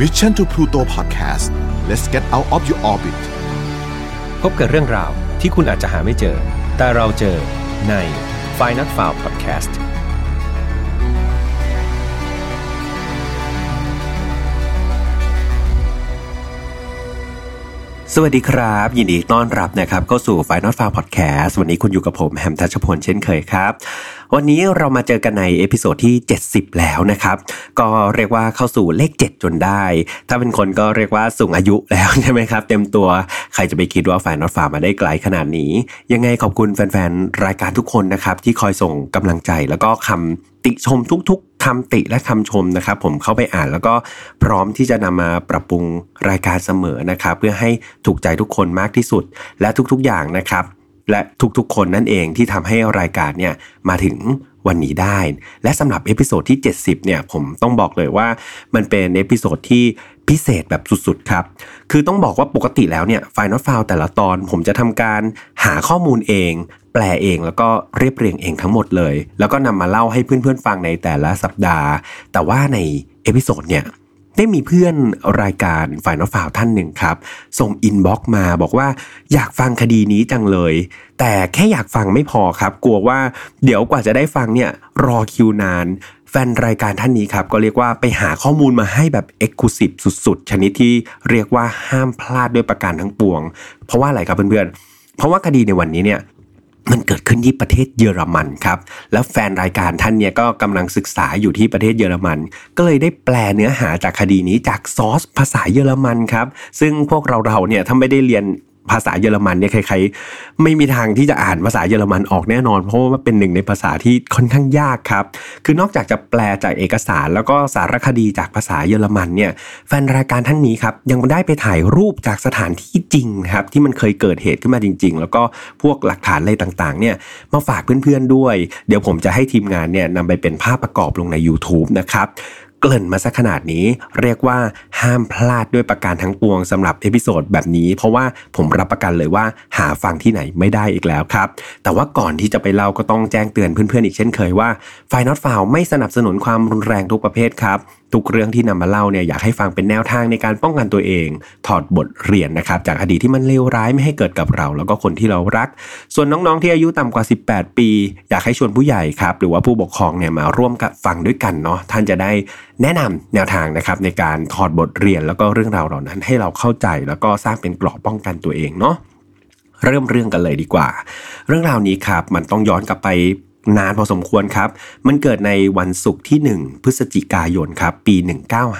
Mission to Pluto Podcast let's get out of your orbit พบกับเรื่องราวที่คุณอาจจะหาไม่เจอ แต่เราเจอใน f i n a l f i l e Podcast สวัสดีครับ ยินดีต้อนรับนะครับเข้าสู่ Final File Podcast วันนี้คุณอยู่กับผมแฮมทัชพลเช่นเคยครับ วันนี้เรามาเจอกันใน episode ที่ 70 แล้วนะครับ ก็เรียกว่าเข้าสู่เลข 7 จนได้ ถ้าเป็นคนก็เรียกว่าสูงอายุแล้วใช่ไหมครับ เต็มตัวใครจะไปคิดว่า Final f a r มาได้ไกลขนาดนี้ ยังไงขอบคุณแฟนๆ รายการทุกคนนะครับ ที่คอยส่งกำลังใจแล้วก็คำติชมทุกๆคำติและคำชมนะครับ ผมเข้าไปอ่านแล้วก็พร้อมที่จะนำมาปรับปรุงรายการเสมอนะครับ เพื่อให้ถูกใจทุกคนมากที่สุด และทุกๆอย่างนะครับ และทุกๆ คนนั่นเองที่ทำให้รายการเนี่ยมาถึงวันนี้ได้ และสำหรับ episode ที่ 70 เนี่ยผมต้องบอกเลยว่ามันเป็น episode ที่พิเศษแบบสุดๆ ครับ คือต้องบอกว่าปกติแล้วเนี่ย Final File แต่ละตอนผมจะทำการหาข้อมูลเอง แปลเองแล้วก็เรียบเรียงเองทั้งหมดเลย แล้วก็นำมาเล่าให้เพื่อนๆ ฟังในแต่ละสัปดาห์ แต่ว่าใน episode เนี่ย ได้มีเพื่อนรายการ Final File ท่านหนึ่งครับ ส่ง inbox มาบอกว่าอยากฟังคดีนี้จังเลย แต่แค่อยากฟังไม่พอครับ กลัวว่าเดี๋ยวกว่าจะได้ฟังเนี่ยรอคิวนาน แฟนรายการท่านนี้ครับ ก็เรียกว่าไปหาข้อมูลมาให้แบบ exclusive สุด ๆ ชนิดที่เรียกว่าห้ามพลาดด้วยประการทั้งปวง เพราะว่าอะไรครับเพื่อนๆเพราะว่าคดีในวันนี้เนี่ย มันเกิดขึ้นที่ประเทศเยอรมันครับ แล้วแฟนรายการท่านเนี่ยก็กำลังศึกษาอยู่ที่ประเทศเยอรมัน ก็เลยได้แปลเนื้อหาจากคดีนี้จากซอสภาษาเยอรมันครับ ซึ่งพวกเราเราเนี่ยถ้าไม่ได้เรียน ภาษาเยอรมันเนี่ยใครๆไม่มีทางที่จะอ่านภาษาเยอรมันออกแน่นอน เพราะว่าเป็นหนึ่งในภาษาที่ค่อนข้างยากครับ คือนอกจากจะแปลจากเอกสาร แล้วก็สารคดีจากภาษาเยอรมันเนี่ยแฟนรายการท่านนี้ครับยังได้ไปถ่ายรูปจากสถานที่จริงครับที่มันเคยเกิดเหตุขึ้นมาจริง ๆ แล้วก็พวกหลักฐานอะไรต่างๆเนี่ยมาฝากเพื่อนๆด้วย เดี๋ยวผมจะให้ทีมงานเนี่ยนำไปเป็นภาพประกอบลงใน YouTube นะครับ เกริ่นมาสักขนาดนี้ เรียกว่าห้ามพลาดด้วยประการทั้งปวงสำหรับ episode แบบนี้ เพราะว่าผมรับประกันเลยว่าหาฟังที่ไหนไม่ได้อีกแล้วครับ แต่ว่าก่อนที่จะไปเล่าก็ต้องแจ้งเตือนเพื่อนๆอีกเช่นเคยว่า Final File ไม่สนับสนุนความรุนแรงทุกประเภทครับ ทุกเรื่องที่นำมาเล่าเนี่ยอยากให้ฟังเป็นแนวทางในการป้องกันตัวเอง ถอดบทเรียนนะครับจากอดีตที่มันเลวร้ายไม่ให้เกิดกับเรา แล้วก็คนที่เรารัก ส่วนน้องๆที่อายุต่ำกว่า 18 ปี อยากให้ชวนผู้ใหญ่ครับหรือว่าผู้ปกครองเนี่ยมาร่วมกับฟังด้วยกันเนาะท่านจะได้แนะนำแนวทางนะครับในการถอดบทเรียนแล้วก็เรื่องราวเหล่านั้นให้เราเข้าใจ แล้วก็สร้างเป็นกรอบป้องกันตัวเองเนาะเริ่มเรื่องกันเลยดีกว่า เรื่องราวนี้ครับมันต้องย้อนกลับไป นานพอสมควรครับ มันเกิดในวันศุกร์ที่ 1 พฤศจิกายนครับ ปี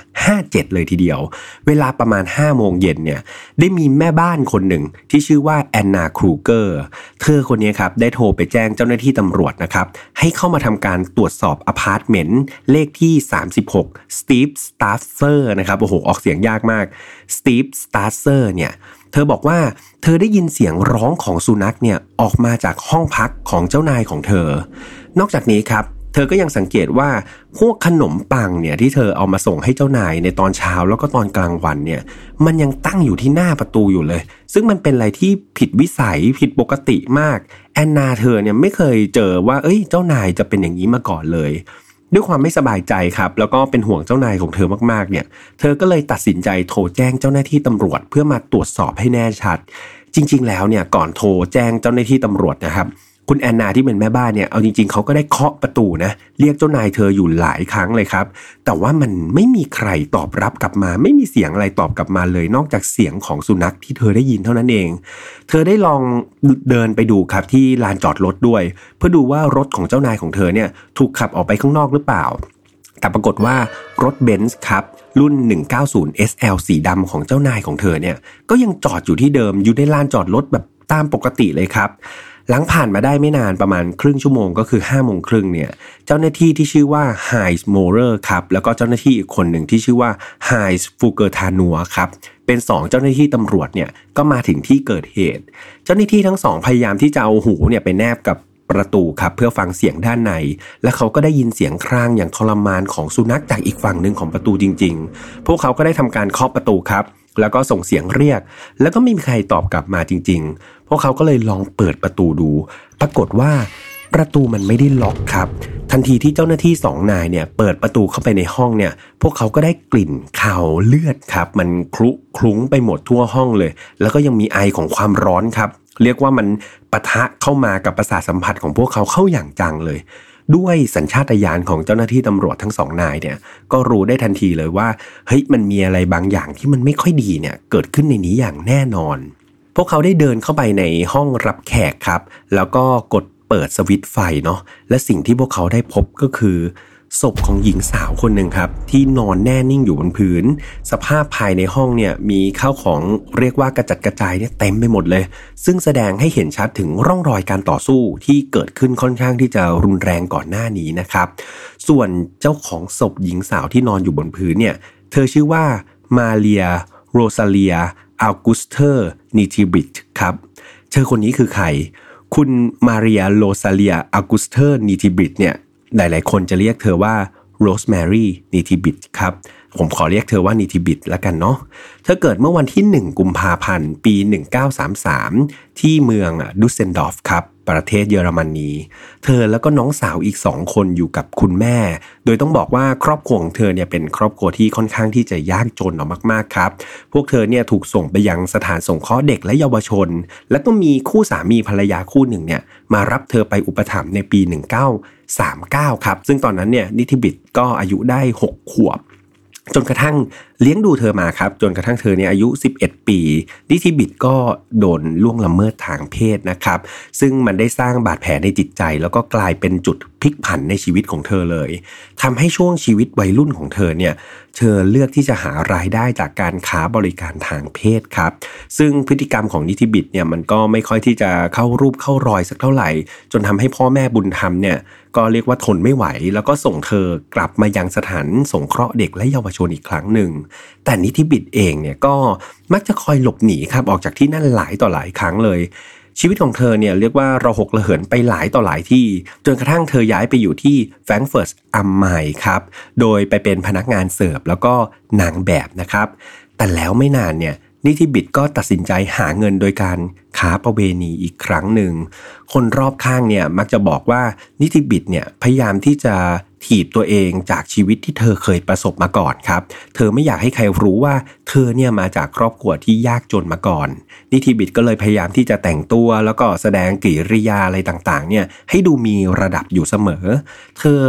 1957 เลยทีเดียว เวลาประมาณ 5 โมงเย็นเนี่ย ได้มีแม่บ้านคนหนึ่งที่ชื่อว่าแอนนาครูเกอร์ เธอคนนี้ครับ ได้โทรไปแจ้งเจ้าหน้าที่ตำรวจนะครับ ให้เข้ามาทำการตรวจสอบอพาร์ตเมนต์เลขที่ 36 Steve s t a s s e r นะครับ โอ้โห ออกเสียงยากมาก Steve s t a s s e r เนี่ย เธอบอกว่าเธอได้ยินเสียงร้องของสุนัขเนี่ยออกมาจากห้องพักของเจ้านายของเธอ นอกจากนี้ครับ เธอก็ยังสังเกตว่าพวกขนมปังเนี่ยที่เธอเอามาส่งให้เจ้านายในตอนเช้าแล้วก็ตอนกลางวันเนี่ยมันยังตั้งอยู่ที่หน้าประตูอยู่เลย ซึ่งมันเป็นอะไรที่ผิดวิสัยผิดปกติมากแอนนาเธอเนี่ยไม่เคยเจอว่าเอ้ยเจ้านายจะเป็นอย่างนี้มาก่อนเลย ด้วยความไม่สบายใจครับ แล้วก็เป็นห่วงเจ้านายของเธอมากๆเนี่ย เธอก็เลยตัดสินใจโทรแจ้งเจ้าหน้าที่ตำรวจเพื่อมาตรวจสอบให้แน่ชัด จริง ๆ แล้วเนี่ยก่อนโทรแจ้งเจ้าหน้าที่ตำรวจนะครับ คุณแอนนาที่เป็นแม่บ้านเนี่ยเอาจริงๆเขาก็ได้เคาะประตูนะเรียกเจ้านายเธออยู่หลายครั้งเลยครับ แต่ว่ามันไม่มีใครตอบรับกลับมา ไม่มีเสียงอะไรตอบกลับมาเลย นอกจากเสียงของสุนัขที่เธอได้ยินเท่านั้นเอง เธอได้ลองเดินไปดูครับที่ลานจอดรถด้วย เพื่อดูว่ารถของเจ้านายของเธอเนี่ยถูกขับออกไปข้างนอกหรือเปล่าแต่ปรากฏว่ารถเบนซ์ครับ รุ่น 190 SL สีดำของเจ้านายของเธอเนี่ย ก็ยังจอดอยู่ที่เดิมอยู่ในลานจอดรถแบบตามปกติเลยครับ หลังผ่านมาได้ไม่นานประมาณครึ่งชั่วโมงก็คือ5้าโมงครึ่งเนี่ยเจ้าหน้าที่ที่ชื่อว่าไฮส์โมเรอร์ครับแล้วก็เจ้าหน้าที่อีกคนหนึ่งที่ชื่อว่าไฮส์ฟูเกอร์ทานัวครับเป็น2เจ้าหน้าที่ตำรวจเนี่ยก็มาถึงที่เกิดเหตุ เจ้าหน้าที่ทั้งสองพยายามที่จะเอาหูเนี่ยไปแนบกับประตูครับเพื่อฟังเสียงด้านใน และเขาก็ได้ยินเสียงครางอย่างทรมานของสุนัขจากอีกฝั่งหนึ่งของประตูจริง ๆ พวกเขาก็ได้ทำการเคาะประตูครับ แล้วก็ส่งเสียงเรียก แล้วก็ไม่มีใครตอบกลับมาจริงๆ พวกเขาก็เลยลองเปิดประตูดู ปรากฏว่าประตูมันไม่ได้ล็อกครับ ทันทีที่เจ้าหน้าที่สองนายเนี่ยเปิดประตูเข้าไปในห้องเนี่ย พวกเขาก็ได้กลิ่นข่าวเลือดครับ มันคลุคลุ้งไปหมดทั่วห้องเลย แล้วก็ยังมีไอของความร้อนครับ เรียกว่ามันปะทะเข้ามากับประสาทสัมผัสของพวกเขาเข้าอย่างจังเลย ด้วยสัญชาตญาณของเจ้าหน้าที่ตำรวจทั้งสองนายเนี่ย ก็รู้ได้ทันทีเลยว่าเฮ้ยมันมีอะไรบางอย่างที่มันไม่ค่อยดีเนี่ยเกิดขึ้นในนี้อย่างแน่นอน พวกเขาได้เดินเข้าไปในห้องรับแขกครับ แล้วก็กดเปิดสวิตไฟเนาะและสิ่งที่พวกเขาได้พบก็คือศพของหญิงสาวคนหนึ่งครับ ที่นอนแน่นิ่งอยู่บนพื้น สภาพภายในห้องเนี่ยมีข้าวของเรียกว่ากระจัดกระจายเนี่ยเต็มไปหมดเลย ซึ่งแสดงให้เห็นชัดถึงร่องรอยการต่อสู้ที่เกิดขึ้นค่อนข้างที่จะรุนแรงก่อนหน้านี้นะครับ ส่วนเจ้าของศพหญิงสาวที่นอนอยู่บนพื้นเนี่ยเธอชื่อว่ามาเรียโรซาเลีย ออกุสเตอร์นิติบิตครับ เธอคนนี้คือใคร คุณมาเรียโรซาเลียออกุสเตอร์นิติบิตเนี่ย หลายๆ คนจะเรียกเธอว่าโรสแมรี่นิติบิตครับ ผมขอเรียกเธอว่านิติบิตแล้วกันเนาะ เธอเกิดเมื่อวันที่ 1 กุมภาพันธ์ ปี 1933 ที่เมืองดุสเซลดอร์ฟครับ ประเทศเยอรมนีเธอแล้วก็น้องสาวอีกสองคนอยู่กับคุณแม่ โดยต้องบอกว่าครอบครัวของเธอเนี่ยเป็นครอบครัวที่ค่อนข้างที่จะยากจนเอามากๆครับ พวกเธอเนี่ยถูกส่งไปยังสถานสงเคราะห์เด็กและเยาวชน แล้วก็มีคู่สามีภรรยาคู่หนึ่งเนี่ยมารับเธอไปอุปถัมภ์ในปี 1939 ครับ ซึ่งตอนนั้นเนี่ยนิติบิตก็อายุได้ 6 ขวบ จนกระทั่งเลี้ยงดูเธอมาครับ จนกระทั่งเธอเนี่ยอายุ 11 ปีดิทิบิดก็โดนล่วงละเมิดทางเพศนะครับ ซึ่งมันได้สร้างบาดแผลในจิตใจ แล้วก็กลายเป็นจุดพลิกผันในชีวิตของเธอเลยทำให้ช่วงชีวิตวัยรุ่นของเธอเนี่ย เธอเลือกที่จะหารายได้จากการค้าบริการทางเพศครับ ซึ่งพฤติกรรมของนิติบิตเนี่ยมันก็ไม่ค่อยที่จะเข้ารูปเข้ารอยสักเท่าไหร่ จนทำให้พ่อแม่บุญธรรมเนี่ยก็เรียกว่าทนไม่ไหว แล้วก็ส่งเธอกลับมายังสถานสงเคราะห์เด็กและเยาวชนอีกครั้งหนึ่ง แต่นิติบิตเองเนี่ยก็มักจะคอยหลบหนีครับออกจากที่นั่นหลายต่อหลายครั้งเลย ชีวิตของเธอเนี่ยเรียกว่าเราหกระเหินไปหลายต่อหลายที่ จนกระทั่งเธอย้ายไปอยู่ที่แฟรงก์เฟิร์ตอัมไมครับ โดยไปเป็นพนักงานเสิร์ฟแล้วก็นางแบบนะครับ แต่แล้วไม่นานเนี่ยนิติบิดก็ตัดสินใจหาเงินโดยการ ค้าประเวณีอีกครั้งหนึ่ง คนรอบข้างเนี่ยมักจะบอกว่านิติบิตเนี่ยพยายามที่จะถีบตัวเองจากชีวิตที่เธอเคยประสบมาก่อนครับ เธอไม่อยากให้ใครรู้ว่าเธอเนี่ยมาจากครอบครัวที่ยากจนมาก่อน นิติบิตก็เลยพยายามที่จะแต่งตัวแล้วก็แสดงกิริยาอะไรต่างๆเนี่ยให้ดูมีระดับอยู่เสมอ เธอ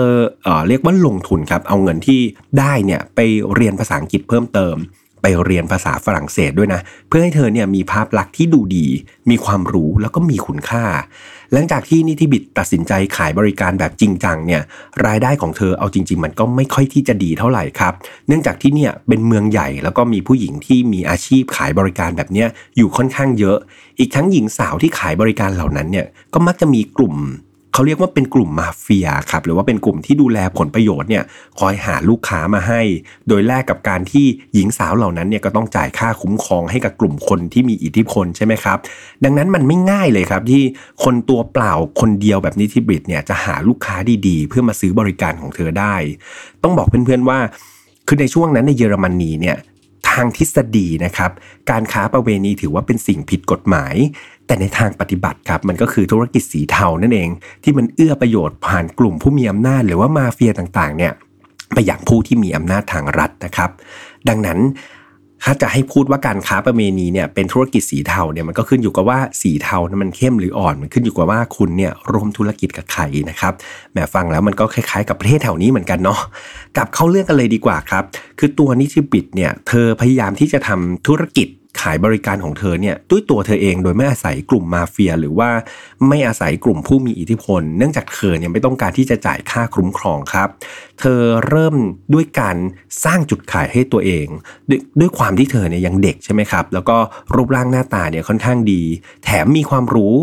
เออเรียกว่าลงทุนครับ เอาเงินที่ได้เนี่ยไปเรียนภาษาอังกฤษเพิ่มเติม ไปเรียนภาษาฝรั่งเศสด้วยนะ เพื่อให้เธอเนี่ยมีภาพลักษณ์ที่ดูดี มีความรู้แล้วก็มีคุณค่า หลังจากที่นิติบิตตัดสินใจขายบริการแบบจริงจังเนี่ยรายได้ของเธอเอาจริง ๆ มันก็ไม่ค่อยที่จะดีเท่าไหร่ครับ เนื่องจากที่เนี่ยเป็นเมืองใหญ่แล้วก็มีผู้หญิงที่มีอาชีพขายบริการแบบเนี้ยอยู่ค่อนข้างเยอะ อีกทั้งหญิงสาวที่ขายบริการเหล่านั้นเนี่ยก็มักจะมีกลุ่ม เขาเรียกว่าเป็นกลุ่มมาเฟียครับหรือว่าเป็นกลุ่มที่ดูแลผลประโยชน์เนี่ยคอยหาลูกค้ามาให้ โดยแลกกับการที่หญิงสาวเหล่านั้นเนี่ยก็ต้องจ่ายค่าคุ้มครองให้กับกลุ่มคนที่มีอิทธิพลใช่ไหมครับ ดังนั้นมันไม่ง่ายเลยครับที่คนตัวเปล่าคนเดียวแบบนิติบิตเนี่ยจะหาลูกค้าดีๆ เพื่อมาซื้อบริการของเธอได้ ต้องบอกเพื่อนๆว่าคือในช่วงนั้นในเยอรมนีเนี่ยทางทฤษฎีนะครับ การค้าประเวณีถือว่าเป็นสิ่งผิดกฎหมาย แต่ในทางปฏิบัติครับมันก็คือธุรกิจสีเทานั่นเอง ที่มันเอื้อประโยชน์ผ่านกลุ่มผู้มีอำนาจ หรือว่ามาเฟียต่างๆเนี่ยไปอย่างผู้ที่มีอำนาจทางรัฐนะครับ ดังนั้นถ้าจะให้พูดว่าการค้าประเวณีเนี่ยเป็นธุรกิจสีเทาเนี่ยมันก็ขึ้นอยู่กับว่าสีเทานั้นมันเข้มหรืออ่อน มันขึ้นอยู่กับว่าคุณเนี่ยร่วมธุรกิจกับใครนะครับแหมฟังแล้วมันก็คล้ายๆ กับประเทศแถวนี้เหมือนกันเนาะกลับเข้าเรื่องกันเลยดีกว่าครับ คือตัวนิติบิตเนี่ยเธอพยายามที่จะทำธุรกิจ ขายบริการของเธอเนี่ยด้วยตัวเธอเองโดยไม่อาศัยกลุ่มมาเฟีย หรือว่าไม่อาศัยกลุ่มผู้มีอิทธิพล เนื่องจากเธอเนี่ยไม่ต้องการที่จะจ่ายค่าคุ้มครองครับ เธอเริ่มด้วยการสร้างจุดขายให้ตัวเองดยด้วยความที่เธอเนี่ยยังเด็กใช่ไหมครับ แล้วก็รูปร่างหน้าตาเนี่ยค่อนข้างดี แถมมีความรู้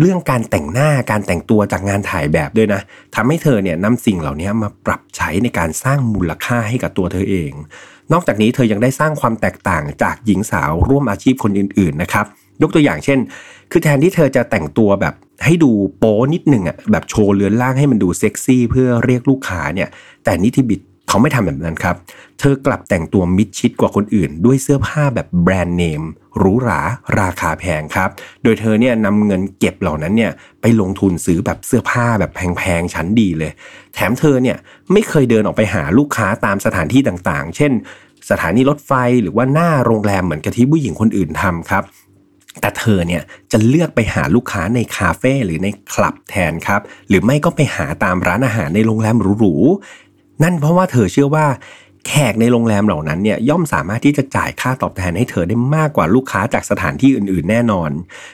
เรื่องการแต่งหน้าการแต่งตัวจากงานถ่ายแบบด้วยนะทำให้เธอเนี่ยนำสิ่งเหล่านี้มาปรับใช้ในการสร้างมูลค่าให้กับตัวเธอเอง นอกจากนี้เธอยังได้สร้างความแตกต่างจากหญิงสาวร่วมอาชีพคนอื่นๆนะครับยกตัวอย่างเช่น คือแทนที่เธอจะแต่งตัวแบบให้ดูโป้นิดหนึ่งอะแบบโชว์เลือนล่างให้มันดูเซ็กซี่เพื่อเรียกลูกค้าเนี่ย แต่นิติบิด เขาไม่ทำแบบนั้นครับ เธอกลับแต่งตัวมิดชิดกว่าคนอื่น ด้วยเสื้อผ้าแบบแบรนด์เนมหรูหราราคาแพงครับ โดยเธอเนี่ยนำเงินเก็บเหล่านั้นเนี่ยไปลงทุนซื้อแบบเสื้อผ้าแบบแพงๆชั้นดีเลย แถมเธอเนี่ยไม่เคยเดินออกไปหาลูกค้าตามสถานที่ต่างๆ เช่น สถานีรถไฟหรือว่าหน้าโรงแรมเหมือนกับที่ผู้หญิงคนอื่นทำครับแต่เธอเนี่ยจะเลือกไปหาลูกค้าในคาเฟ่หรือในคลับแทนครับ หรือไม่ก็ไปหาตามร้านอาหารในโรงแรมหรู นั่นเพราะว่าเธอเชื่อว่าแขกในโรงแรมเหล่านั้นเนี่ยย่อมสามารถที่จะจ่ายค่าตอบแทนให้เธอได้มากกว่าลูกค้าจากสถานที่อื่นๆ แน่นอน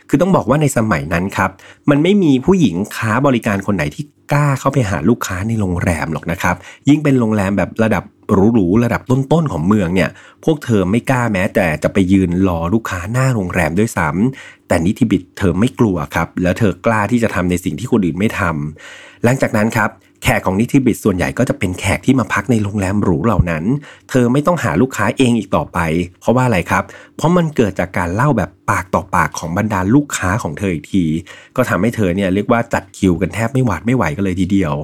คือต้องบอกว่าในสมัยนั้นครับ มันไม่มีผู้หญิงค้าบริการคนไหนที่กล้าเข้าไปหาลูกค้าในโรงแรมหรอกนะครับ ยิ่งเป็นโรงแรมแบบระดับหรูๆระดับต้นๆของเมืองเนี่ย พวกเธอไม่กล้าแม้ แต่จะไปยืนรอลูกค้าหน้าโรงแรมด้วยซ้ำแต่นิติบิตเธอไม่กลัวครับ แล้วเธอกล้าที่จะทำในสิ่งที่คนอื่นไม่ทำหลังจากนั้นครับ แขกของนิติบิตส่วนใหญ่ก็จะเป็นแขกที่มาพักในโรงแรมหรูเหล่านั้น เธอไม่ต้องหาลูกค้าเองอีกต่อไป เพราะว่าอะไรครับ เพราะมันเกิดจากการเล่าแบบปากต่อปากของบรรดาลูกค้าของเธออีกที ก็ทำให้เธอเนี่ยเรียกว่าจัดคิวกันแทบไม่หวาดไม่ไหวกันเลยทีเดียว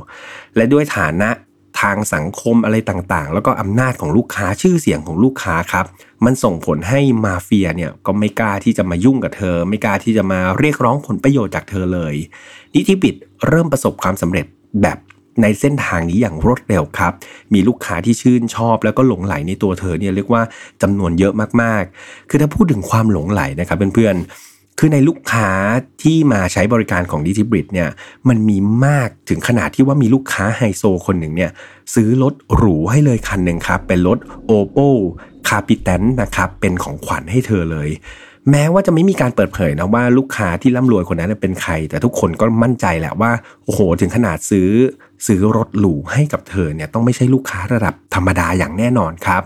และด้วยฐานะทางสังคมอะไรต่างๆ แล้วก็อำนาจของลูกค้าชื่อเสียงของลูกค้าครับ มันส่งผลให้มาเฟียเนี่ยก็ไม่กล้าที่จะมายุ่งกับเธอ ไม่กล้าที่จะมาเรียกร้องผลประโยชน์จากเธอเลย นิติบิตเริ่มประสบความสำเร็จแบบ ในเส้นทางนี้อย่างรวดเร็วครับ มีลูกค้าที่ชื่นชอบ แล้วก็หลงไหลในตัวเธอเนี่ยเรียกว่าจำนวนเยอะมากๆ คือถ้าพูดถึงความหลงไหลนะครับเพื่อนๆ คือในลูกค้าที่มาใช้บริการของดิจิบริดเนี่ยมันมีมากถึงขนาดที่ว่ามีลูกค้าไฮโซคนหนึ่งเนี่ยซื้อรถหรูให้เลยคันหนึ่งครับเป็นรถ Oppo c a p i t a n นะครับเป็นของขวัญให้เธอเลย แม้ว่าจะไม่มีการเปิดเผยนะว่าลูกค้าที่ร่ำรวยคนนั้นเป็นใคร แต่ทุกคนก็มั่นใจแหละว่าโอ้โหถึงขนาดซื้อ ซื้อรถหรูให้กับเธอเนี่ยต้องไม่ใช่ลูกค้าระดับธรรมดาอย่างแน่นอนครับ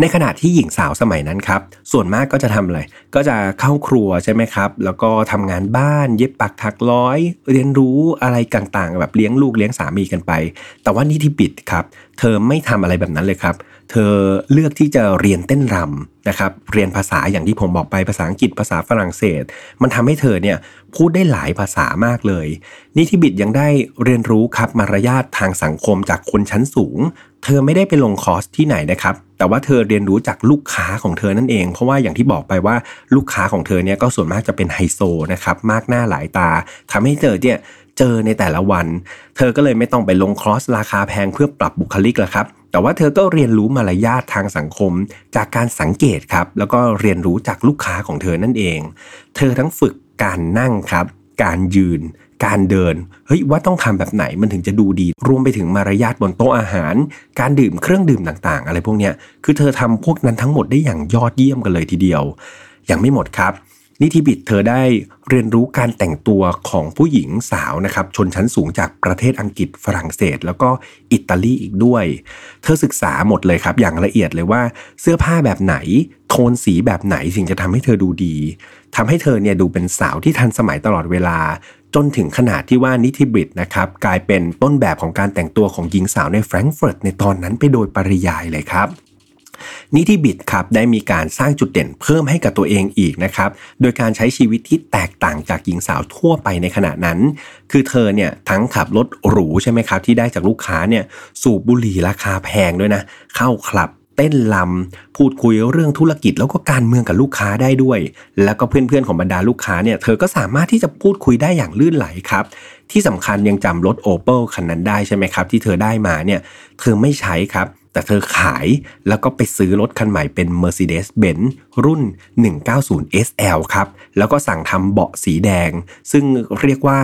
ในขณะที่หญิงสาวสมัยนั้นครับ ส่วนมากก็จะทำอะไร ก็จะเข้าครัวใช่ไหมครับ แล้วก็ทำงานบ้าน เย็บปักถักร้อย เรียนรู้อะไรต่างๆ แบบเลี้ยงลูกเลี้ยงสามีกันไป แต่ว่านี่ที่ปิดครับ เธอไม่ทำอะไรแบบนั้นเลยครับ เธอเลือกที่จะเรียนเต้นรำนะครับ เรียนภาษาอย่างที่ผมบอกไปภาษาอังกฤษภาษาฝรั่งเศส มันทำให้เธอเนี่ยพูดได้หลายภาษามากเลย นิทิบิดยังได้เรียนรู้ครับมารยาททางสังคมจากคนชั้นสูง เธอไม่ได้ไปลงคอร์สที่ไหนนะครับ แต่ว่าเธอเรียนรู้จากลูกค้าของเธอนั่นเอง เพราะว่าอย่างที่บอกไปว่าลูกค้าของเธอเนี่ยก็ส่วนมากจะเป็นไฮโซนะครับมากหน้าหลายตาทำให้เธอเนี่ยเจอในแต่ละวัน เธอก็เลยไม่ต้องไปลงคอร์สราคาแพงเพื่อปรับบุคลิกล้วครับ แต่ว่าเธอก็เรียนรู้มารยาททางสังคม จากการสังเกตครับ แล้วก็เรียนรู้จากลูกค้าของเธอนั่นเอง เธอทั้งฝึกการนั่งครับ การยืน การเดิน เฮ้ยว่าต้องทำแบบไหนมันถึงจะดูดี รวมไปถึงมารยาทบนโต๊ะอาหาร การดื่มเครื่องดื่มต่างๆ อะไรพวกเนี้ย คือเธอทำพวกนั้นทั้งหมดได้อย่างยอดเยี่ยมกันเลยทีเดียว ยังไม่หมดครับ นิติบิดเธอได้เรียนรู้การแต่งตัวของผู้หญิงสาวนะครับชนชั้นสูงจากประเทศอังกฤษฝรั่งเศส แล้วก็อิตาลีอีกด้วย เธอศึกษาหมดเลยครับ อย่างละเอียดเลยว่าเสื้อผ้าแบบไหน โทนสีแบบไหนสิ่งจะทำให้เธอดูดีทำให้เธอเนี่ยดูเป็นสาวที่ทันสมัยตลอดเวลา จนถึงขนาดที่ว่านิติบิดนะครับกลายเป็นต้นแบบของการแต่งตัวของหญิงสาวในแฟรงก์เฟิร์ตในตอนนั้นไปโดยปริยายเลยครับ นิติบิดครับได้มีการสร้างจุดเด่นเพิ่มให้กับตัวเองอีกนะครับโดยการใช้ชีวิตที่แตกต่างจากหญิงสาวทั่วไปในขณะนั้น คือเธอเนี่ยทั้งขับรถหรูใช่ไหมครับที่ได้จากลูกค้าเนี่ยสูบบุหรี่ราคาแพงด้วยนะเข้าคลับเต้นลำพูดคุยเรื่องธุรกิจแล้วก็การเมืองกับลูกค้าได้ด้วย แล้วก็เพื่อนๆของบรรดาลูกค้าเนี่ยเธอก็สามารถที่จะพูดคุยได้อย่างลื่นไหลครับ ที่สำคัญยังจำรถโอเปิลคันนั้นได้ใช่ไหมครับ ที่เธอได้มาเนี่ยเธอไม่ใช้ครับ แต่เธอขายแล้วก็ไปซื้อรถคันใหม่เป็น Mercedes-Benz รุ่น 190 SL ครับ แล้วก็สั่งทำเบาะสีแดง ซึ่งเรียกว่า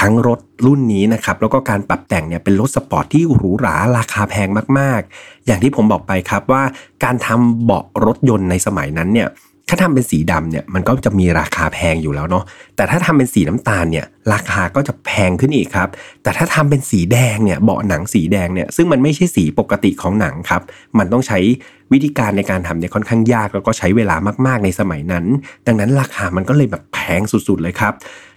ทั้งรถรุ่นนี้นะครับ แล้วก็การปรับแต่งเนี่ยเป็นรถสปอร์ตที่หรูหราราคาแพงมาก ๆ อย่างที่ผมบอกไปครับว่าการทำเบาะรถยนต์ในสมัยนั้นเนี่ย ถ้าทำเป็นสีดำเนี่ยมันก็จะมีราคาแพงอยู่แล้วเนาะแต่ถ้าทำเป็นสีน้ำตาลเนี่ยราคาก็จะแพงขึ้นอีกครับ แต่ถ้าทำเป็นสีแดงเนี่ยเบาะหนังสีแดงเนี่ยซึ่งมันไม่ใช่สีปกติของหนังครับมันต้องใช้วิธีการในการทำเนี่ยค่อนข้างยากแล้วก็ใช้เวลามากๆในสมัยนั้น ดังนั้นราคามันก็เลยแบบแพงสุดๆเลยครับ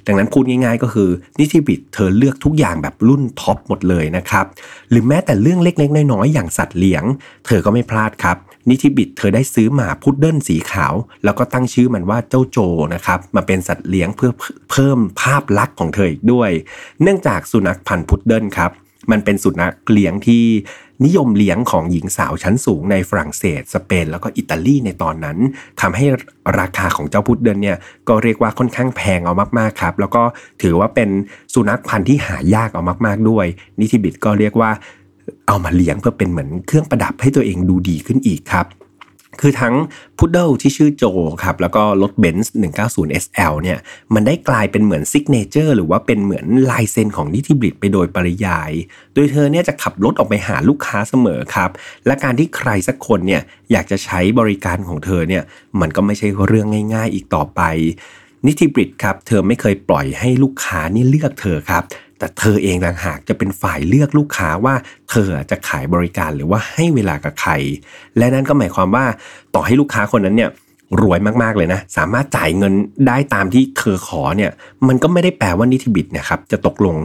ดังนั้นพูดง่ายๆก็คือนิติบิตเธอเลือกทุกอย่างแบบรุ่นท็อปหมดเลยนะครับหรือแม้แต่เรื่องเล็กๆน้อยๆอย่างสัตว์เลี้ยง เธอก็ไม่พลาดครับ นิติบิตเธอได้ซื้อหมาพุดเดิ้ลสีขาว แล้วก็ตั้งชื่อมันว่าเจ้าโจนะครับมาเป็นสัตว์เลี้ยงเพื่อเพิ่มภาพลักษณ์ของเธออีกด้วย เนื่องจากสุนัขพันธุ์พุดเดิ้ลครับมันเป็นสุนัขเลี้ยงที่นิยมเลี้ยงของหญิงสาวชั้นสูงในฝรั่งเศส สเปน แล้วก็อิตาลีในตอนนั้นทำให้ราคาของเจ้าพุดเดิลเนี่ยก็เรียกว่าค่อนข้างแพงเอามากๆครับ แล้วก็ถือว่าเป็นสุนัขพันธุ์ที่หายากเอามากๆด้วย นิติบิตก็เรียกว่า เอามาเลี้ยงเพื่อเป็นเหมือนเครื่องประดับให้ตัวเองดูดีขึ้นอีกครับคือทั้งพุดเดิลที่ชื่อโจครับแล้วก็รถเบนซ์190 SL เนี่ยมันได้กลายเป็นเหมือนซิกเนเจอร์หรือว่าเป็นเหมือนลายเซ็นของนิติบริตไปโดยปริยาย โดยเธอเนี่ยจะขับรถออกไปหาลูกค้าเสมอครับ และการที่ใครสักคนเนี่ยอยากจะใช้บริการของเธอเนี่ยมันก็ไม่ใช่เรื่องง่าย ๆ อีกต่อไปนิติบริตครับเธอไม่เคยปล่อยให้ลูกค้านี่เลือกเธอครับ แต่เธอเองต่างหากจะเป็นฝ่ายเลือกลูกค้าว่าเธอจะขายบริการหรือว่าให้เวลากับใคร และนั่นก็หมายความว่าต่อให้ลูกค้าคนนั้นเนี่ยรวยมากๆเลยนะ สามารถจ่ายเงินได้ตามที่เธอขอเนี่ย มันก็ไม่ได้แปลว่านิติบิตนะครับจะตกลง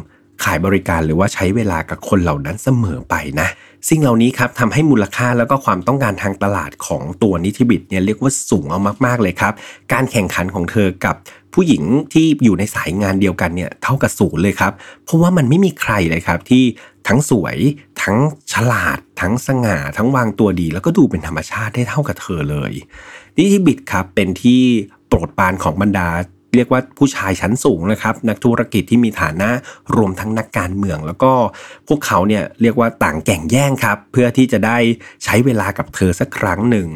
ขายบริการหรือว่าใช้เวลากับคนเหล่านั้นเสมอไปนะ สิ่งเหล่านี้ครับทำให้มูลค่าแล้วก็ความต้องการทางตลาดของตัวนิติบิตเนี่ยเรียกว่าสูงเอามากๆเลยครับ การแข่งขันของเธอกับผู้หญิงที่อยู่ในสายงานเดียวกันเนี่ยเท่ากับศูนย์เลยครับ เพราะว่ามันไม่มีใครเลยครับที่ทั้งสวย ทั้งฉลาด ทั้งสง่า ทั้งวางตัวดี แล้วก็ดูเป็นธรรมชาติได้เท่ากับเธอเลยนิติบิตครับเป็นที่โปรดปรานของบรรดา เรียกว่าผู้ชายชั้นสูงนะครับ นักธุรกิจที่มีฐานะรวมทั้งนักการเมือง แล้วก็พวกเขาเนี่ยเรียกว่าต่างแก่งแย่งครับ เพื่อที่จะได้ใช้เวลากับเธอสักครั้งหนึ่ง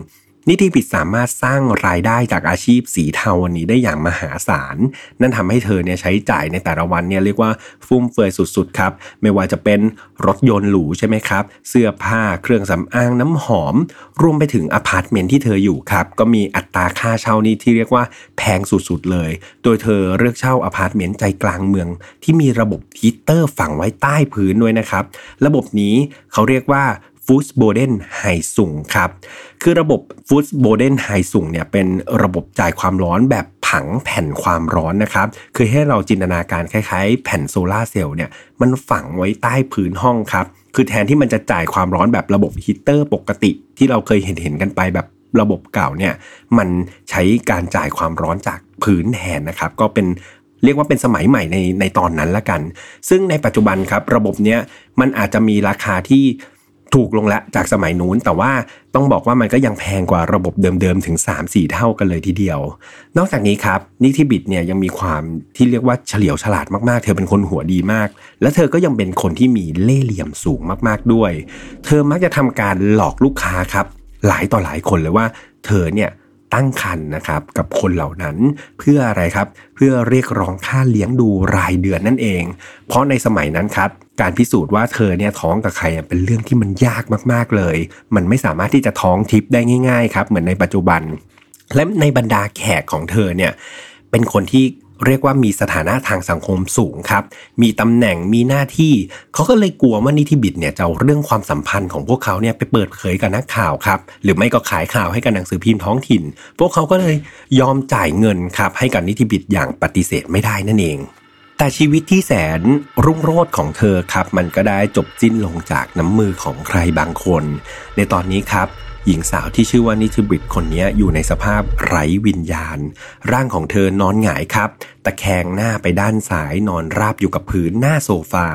นิติบิตสามารถสร้างรายได้จากอาชีพสีเทาวันนี้ได้อย่างมหาศาล นั่นทำให้เธอเนี่ยใช้จ่ายในแต่ละวันเนี่ยเรียกว่าฟุ่มเฟือยสุดๆครับ ไม่ว่าจะเป็นรถยนต์หรูใช่ไหมครับ เสื้อผ้าเครื่องสำอางน้ำหอม รวมไปถึงอพาร์ตเมนต์ที่เธออยู่ครับ ก็มีอัตราค่าเช่านี้ที่เรียกว่าแพงสุดๆเลย โดยเธอเลือกเช่าอพาร์ตเมนต์ใจกลางเมือง ที่มีระบบฮีเตอร์ฝังไว้ใต้พื้นด้วยนะครับ ระบบนี้เขาเรียกว่า Fußbodenheizung ครับ คือระบบ Fußbodenheizung เนี่ยเป็นระบบจ่ายความร้อนแบบฝังแผ่นความร้อนนะครับ คือให้เราจินตนาการคล้ายๆ แผ่นโซลาเซลล์เนี่ยมันฝังไว้ใต้พื้นห้องครับ คือแทนที่มันจะจ่ายความร้อนแบบระบบฮีเตอร์ปกติ ที่เราเคยเห็นเห็นกันไปแบบระบบเก่าเนี่ยมันใช้การจ่ายความร้อนจากพื้นแทนนะครับ ก็เป็นเรียกว่าเป็นสมัยใหม่ในในตอนนั้นละกัน ซึ่งในปัจจุบันครับระบบเนี้ยมันอาจจะมีราคาที่ ถูกลงละจากสมัยนู้น แต่ว่าต้องบอกว่ามันก็ยังแพงกว่าระบบเดิมๆ ถึง 3-4 เท่ากันเลยทีเดียว นอกจากนี้ครับนิติบิตเนี่ยยังมีความที่เรียกว่าเฉลียวฉลาดมากๆ เธอเป็นคนหัวดีมาก และเธอก็ยังเป็นคนที่มีเล่ห์เหลี่ยมสูงมากๆด้วย เธอมักจะทำการหลอกลูกค้าครับ หลายต่อหลายคนเลยว่า เธอเนี่ย ตั้งคันนะครับกับคนเหล่านั้นเพื่ออะไรครับ เพื่อเรียกร้องค่าเลี้ยงดูรายเดือนนั่นเอง เพราะในสมัยนั้นครับการพิสูจน์ว่าเธอเนี่ยท้องกับใครเป็นเรื่องที่มันยากมากๆเลย มันไม่สามารถที่จะท้องทิพย์ได้ง่าย ๆ ครับ เหมือนในปัจจุบัน และในบรรดาแขกของเธอเนี่ยเป็นคนที่ เรียกว่ามีสถานะทางสังคมสูงครับ มีตำแหน่งมีหน้าที่ เขาก็เลยกลัวว่านิติบิดเนี่ยจะเอาเรื่องความสัมพันธ์ของพวกเขาเนี่ยไปเปิดเผยกับนักข่าวครับ หรือไม่ก็ขายข่าวให้กับหนังสือพิมพ์ท้องถิ่น พวกเขาก็เลยยอมจ่ายเงินครับให้กับนิติบิดอย่างปฏิเสธไม่ได้นั่นเองแต่ชีวิตที่แสนรุ่งโรจน์ของเธอครับ มันก็ได้จบสิ้นลงจากน้ำมือของใครบางคน ในตอนนี้ครับ หญิงสาวที่ชื่อว่านิทิบิตคนนี้อยู่ในสภาพไร้วิญญาณ ร่างของเธอนอนหงายครับ ตะแคงหน้าไปด้านซ้ายนอนราบอยู่กับพื้นหน้าโซฟา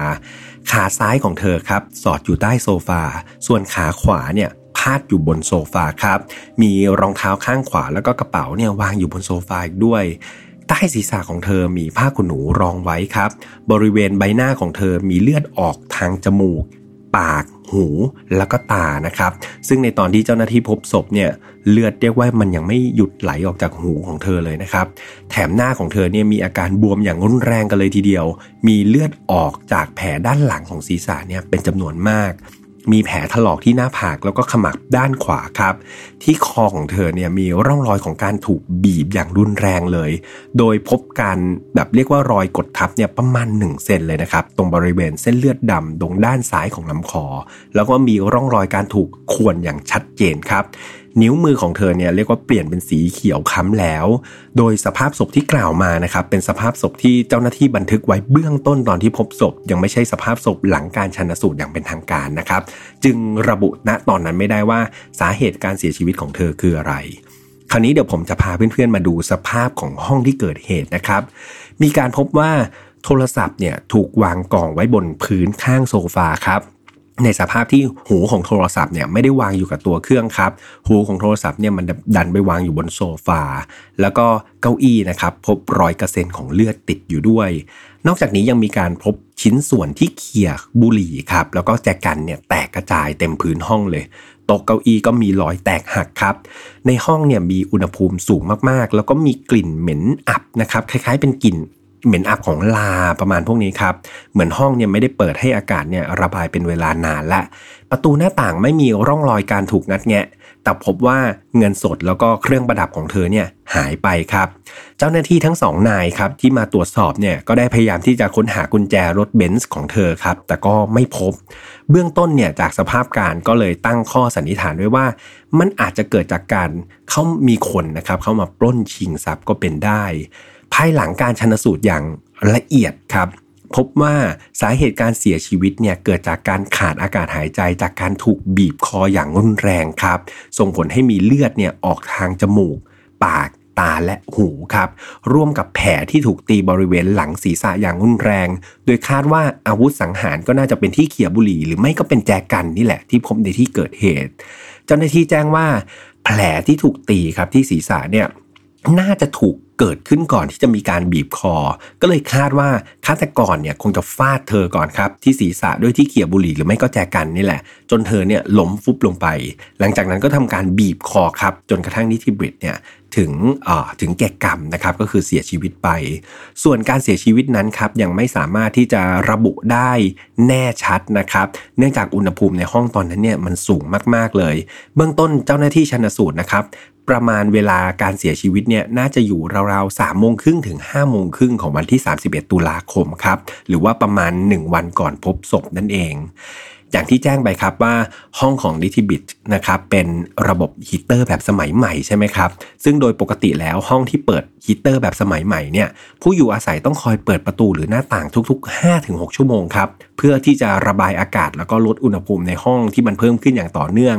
ขาซ้ายของเธอครับ สอดอยู่ใต้โซฟา ส่วนขาขวาเนี่ยพาดอยู่บนโซฟาครับ มีรองเท้าข้างขวาแล้วก็กระเป๋าเนี่ยวางอยู่บนโซฟาอีกด้วยใต้ศีรษะของเธอมีผ้าขนหนูรองไว้ครับ บริเวณใบหน้าของเธอมีเลือดออกทางจมูก ปาก หูแล้วก็ตานะครับ ซึ่งในตอนที่เจ้าหน้าที่พบศพเนี่ยเลือดเรียกว่ามันยังไม่หยุดไหลออกจากหูของเธอเลยนะครับ แถมหน้าของเธอเนี่ยมีอาการบวมอย่างรุนแรงกันเลยทีเดียว มีเลือดออกจากแผลด้านหลังของศีรษะเนี่ยเป็นจำนวนมาก มีแผลถลอกที่หน้าผากแล้วก็ขมับด้านขวาครับ ที่คอของเธอเนี่ยมีร่องรอยของการถูกบีบอย่างรุนแรงเลย โดยพบการแบบเรียกว่ารอยกดทับเนี่ยประมาณ1เซนเลยนะครับ ตรงบริเวณเส้นเลือดดำตรงด้านซ้ายของลำคอ แล้วก็มีร่องรอยการถูกข่วนอย่างชัดเจนครับ นิ้วมือของเธอเนี่ยเรียกว่าเปลี่ยนเป็นสีเขียวค้ำแล้ว โดยสภาพศพที่กล่าวมานะครับเป็นสภาพศพที่เจ้าหน้าที่บันทึกไว้เบื้องต้นตอนที่พบศพ ยังไม่ใช่สภาพศพหลังการชันสูตรอย่างเป็นทางการนะครับ จึงระบุณตอนนั้นไม่ได้ว่าสาเหตุการเสียชีวิตของเธอคืออะไรคราวนี้เดี๋ยวผมจะพาเพื่อนๆมาดูสภาพของห้องที่เกิดเหตุนะครับ มีการพบว่าโทรศัพท์เนี่ยถูกวางกองไว้บนพื้นข้างโซฟาครับ ในสภาพที่หูของโทรศัพท์เนี่ยไม่ได้วางอยู่กับตัวเครื่องครับ หูของโทรศัพท์เนี่ยมันดันไปวางอยู่บนโซฟา แล้วก็เก้าอี้นะครับพบรอยกระเซ็นของเลือดติดอยู่ด้วย นอกจากนี้ยังมีการพบชิ้นส่วนที่เขี่ยบุหรี่ครับแล้วก็แจกันเนี่ยแตกกระจายเต็มพื้นห้องเลยโต๊ะเก้าอี้ก็มีรอยแตกหักครับ ในห้องเนี่ยมีอุณหภูมิสูงมากๆ แล้วก็มีกลิ่นเหม็นอับนะครับ คล้ายๆเป็นกลิ่น เหม็นอับของลาประมาณพวกนี้ครับ เหมือนห้องเนี่ยไม่ได้เปิดให้อากาศเนี่ยระบายเป็นเวลานานละประตูหน้าต่างไม่มีร่องรอยการถูกงัดแงะ แต่พบว่าเงินสดแล้วก็เครื่องประดับของเธอเนี่ยหายไปครับ เจ้าหน้าที่ทั้งสองนายครับที่มาตรวจสอบเนี่ยก็ได้พยายามที่จะค้นหากุญแจรถเบนซ์ของเธอครับ แต่ก็ไม่พบ เบื้องต้นเนี่ยจากสภาพการก็เลยตั้งข้อสันนิษฐานไว้ว่า มันอาจจะเกิดจากการเขามีคนนะครับเข้ามาปล้นชิงทรัพย์ก็เป็นได้ ภายหลังการชนสูตรอย่างละเอียดครับ พบว่าสาเหตุการเสียชีวิตเนี่ยเกิดจากการขาดอากาศหายใจจากการถูกบีบคออย่างรุนแรงครับ ส่งผลให้มีเลือดเนี่ยออกทางจมูก ปากตาและหูครับ ร่วมกับแผลที่ถูกตีบริเวณหลังศีรษะอย่างรุนแรง โดยคาดว่าอาวุธสังหารก็น่าจะเป็นที่เขียบุหรี่ หรือไม่ก็เป็นแจกันนี่แหละที่พบในที่เกิดเหตุ เจ้าหน้าที่แจ้งว่า แผลที่ถูกตีครับที่ศีรษะเนี่ย น่าจะถูกเกิดขึ้นก่อนที่จะมีการบีบคอ ก็เลยคาดว่าฆาตกรเนี่ยคงจะฟาดเธอก่อนครับที่ศีรษะด้วยที่เขี่ยบุหรี่หรือไม่ก็แจกันนี่แหละ จนเธอเนี่ยล้มฟุบลงไป หลังจากนั้นก็ทำการบีบคอครับ จนกระทั่งนิติบริตเนี่ยถึงถึงแก่กรรมนะครับก็คือเสียชีวิตไป ส่วนการเสียชีวิตนั้นครับยังไม่สามารถที่จะระบุได้แน่ชัดนะครับ เนื่องจากอุณหภูมิในห้องตอนนั้นเนี่ยมันสูงมากๆเลย เบื้องต้นเจ้าหน้าที่ชันสูตรนะครับ ประมาณเวลาการเสียชีวิตเนี่ยน่าจะอยู่ราวๆสามโมงครึ่งถึง5้าโมงครึ่งของวันที่ 31 ตุลาคมครับ หรือว่าประมาณ 1 วันก่อนพบศพนั่นเอง อย่างที่แจ้งไปครับว่าห้องของ d i t i b i t นะครับเป็นระบบฮีเตอร์แบบสมัยใหม่ใช่ไหมครับ ซึ่งโดยปกติแล้วห้องที่เปิดฮีเตอร์แบบสมัยใหม่เนี่ยผู้อยู่อาศัยต้องคอยเปิดประตูหรือหน้าต่างทุก ๆ 5-6 ชั่วโมงครับ เพื่อที่จะระบายอากาศแล้วก็ลดอุณหภูมิในห้องที่มันเพิ่มขึ้นอย่างต่อเนื่อง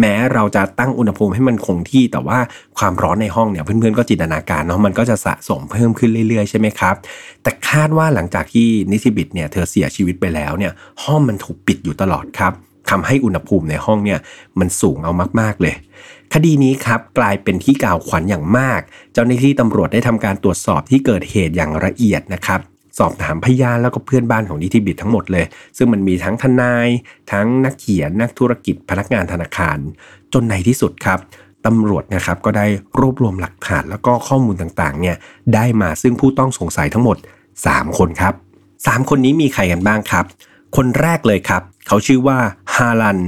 แม้เราจะตั้งอุณหภูมิให้มันคงที่ แต่ว่าความร้อนในห้องเนี่ยเพื่อนๆก็จินตนาการเนาะมันก็จะสะสมเพิ่มขึ้นเรื่อยๆใช่ไหมครับแต่คาดว่าหลังจากที่นิติบิตเนี่ยเธอเสียชีวิตไปแล้วเนี่ยห้องมันถูกปิดอยู่ตลอดครับทำให้อุณหภูมิในห้องเนี่ยมันสูงเอามากๆเลย คดีนี้ครับกลายเป็นที่กล่าวขวัญอย่างมาก เจ้าหน้าที่ตำรวจได้ทำการตรวจสอบที่เกิดเหตุอย่างละเอียดนะครับสอบถามพยานแล้วก็เพื่อนบ้านของนิติบิตทั้งหมดเลย ซึ่งมันมีทั้งทนาย ทั้งนักเขียนนักธุรกิจพนักงานธนาคาร จนในที่สุดครับตำรวจนะครับก็ได้รวบรวมหลักฐานแล้วก็ข้อมูลต่างๆเนี่ยได้มาซึ่งผู้ต้องสงสัยทั้งหมด 3 คนครับ 3 คนนี้มีใครกันบ้างครับ คนแรกเลยครับ เขาชื่อว่าฮารัน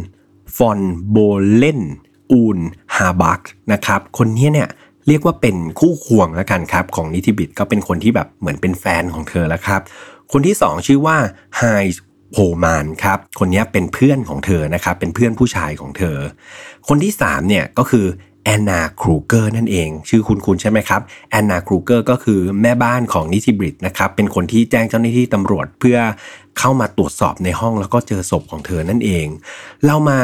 ฟอนโบเลนอูนฮาบักนะครับคนนี้เนี่ยเรียกว่าเป็นคู่ควงแล้วกันครับของนิติบิตก็เป็นคนที่แบบเหมือนเป็นแฟนของเธอแล้วครับ คนที่สองชื่อว่าไฮโฮมานครับคนนี้เป็นเพื่อนของเธอนะครับเป็นเพื่อนผู้ชายของเธอ คนที่สามเนี่ยก็คือ แอนนาครูเกอร์นั่นเอง ชื่อคุ้นๆใช่ไหมครับแอนนาครูเกอร์ก็คือแม่บ้านของนิติบิตนะครับเป็นคนที่แจ้งเจ้าหน้าที่ตำรวจเพื่อเข้ามาตรวจสอบในห้องแล้วก็เจอศพของเธอนั่นเอง เรามา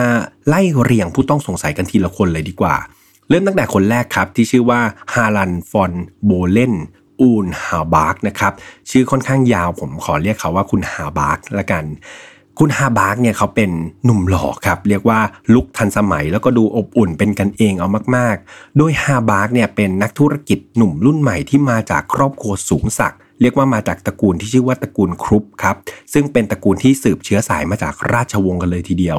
ไล่เรียงผู้ต้องสงสัยกันทีละคนเลยดีกว่า เริ่มตั้งแต่คนแรกครับที่ชื่อว่าฮารัลด์ฟอนโบเลนอุนด์ฮาบาร์กนะครับชื่อค่อนข้างยาวผมขอเรียกเขาว่าคุณฮาบาร์กละกัน คุณฮาบาร์กเนี่ยเขาเป็นหนุ่มหล่อครับเรียกว่า look ทันสมัยแล้วก็ดูอบอุ่นเป็นกันเองเอามากๆ โดยฮาบาร์กเนี่ยเป็นนักธุรกิจหนุ่มรุ่นใหม่ที่มาจากครอบครัวสูงศักดิ์เรียกว่ามาจากตระกูลที่ชื่อว่าตระกูลครุปป์ครับซึ่งเป็นตระกูลที่สืบเชื้อสายมาจากราชวงศ์กันเลยทีเดียว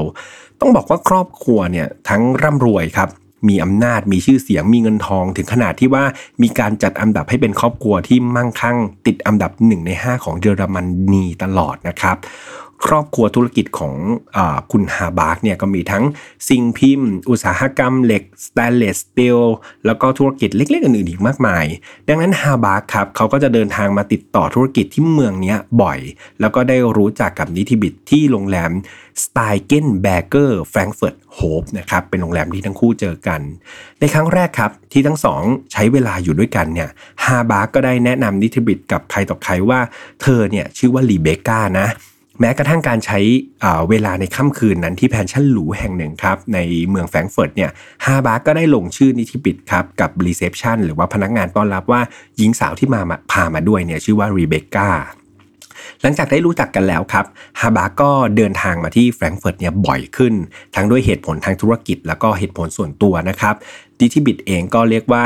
ต้องบอกว่าครอบครัวเนี่ยทั้งร่ำรวยครับมีอำนาจมีชื่อเสียงมีเงินทอง ถึงขนาดที่ว่ามีการจัดอันดับให้เป็นครอบครัวที่มั่งคั่ง ติดอันดับหนึ่งใน 5 ของเยอรมนีตลอดนะครับ ครอบครัวธุรกิจของคุณฮาบาร์กเนี่ยก็มีทั้งสิ่งพิมพ์ อุตสาหกรรมเหล็ก stainless steel แล้วก็ธุรกิจเล็กๆอื่นๆอีกมากมาย ดังนั้นฮาบาร์กครับเขาก็จะเดินทางมาติดต่อธุรกิจที่เมืองนี้บ่อย แล้วก็ได้รู้จักกับนิติบิตที่โรงแรม Steigenberger Frankfurter Hof นะครับเป็นโรงแรมที่ทั้งคู่เจอกัน ในครั้งแรกครับที่ทั้งสองใช้เวลาอยู่ด้วยกันเนี่ยฮาบาร์กก็ได้แนะนำนิติบิตกับใครต่อใครว่าเธอเนี่ยชื่อว่ารีเบคก้านะ แม้กระทั่งการใช้เวลาในค่ำคืนนั้นที่ pension หรูแห่งหนึ่งครับในเมืองแฟรงก์เฟิร์ตเนี่ยฮาบาร์กก็ได้ลงชื่อนิติบิตครับกับ reception หรือว่าพนักงานต้อนรับว่าหญิงสาวที่มาพามาด้วยเนี่ยชื่อว่ารีเบคก้าหลังจากได้รู้จักกันแล้วครับฮาบาร์กก็เดินทางมาที่แฟรงก์เฟิร์ตเนี่ยบ่อยขึ้น ทั้งด้วยเหตุผลทางธุรกิจ แล้วก็เหตุผลส่วนตัวนะครับนิติบิตเองก็เรียกว่า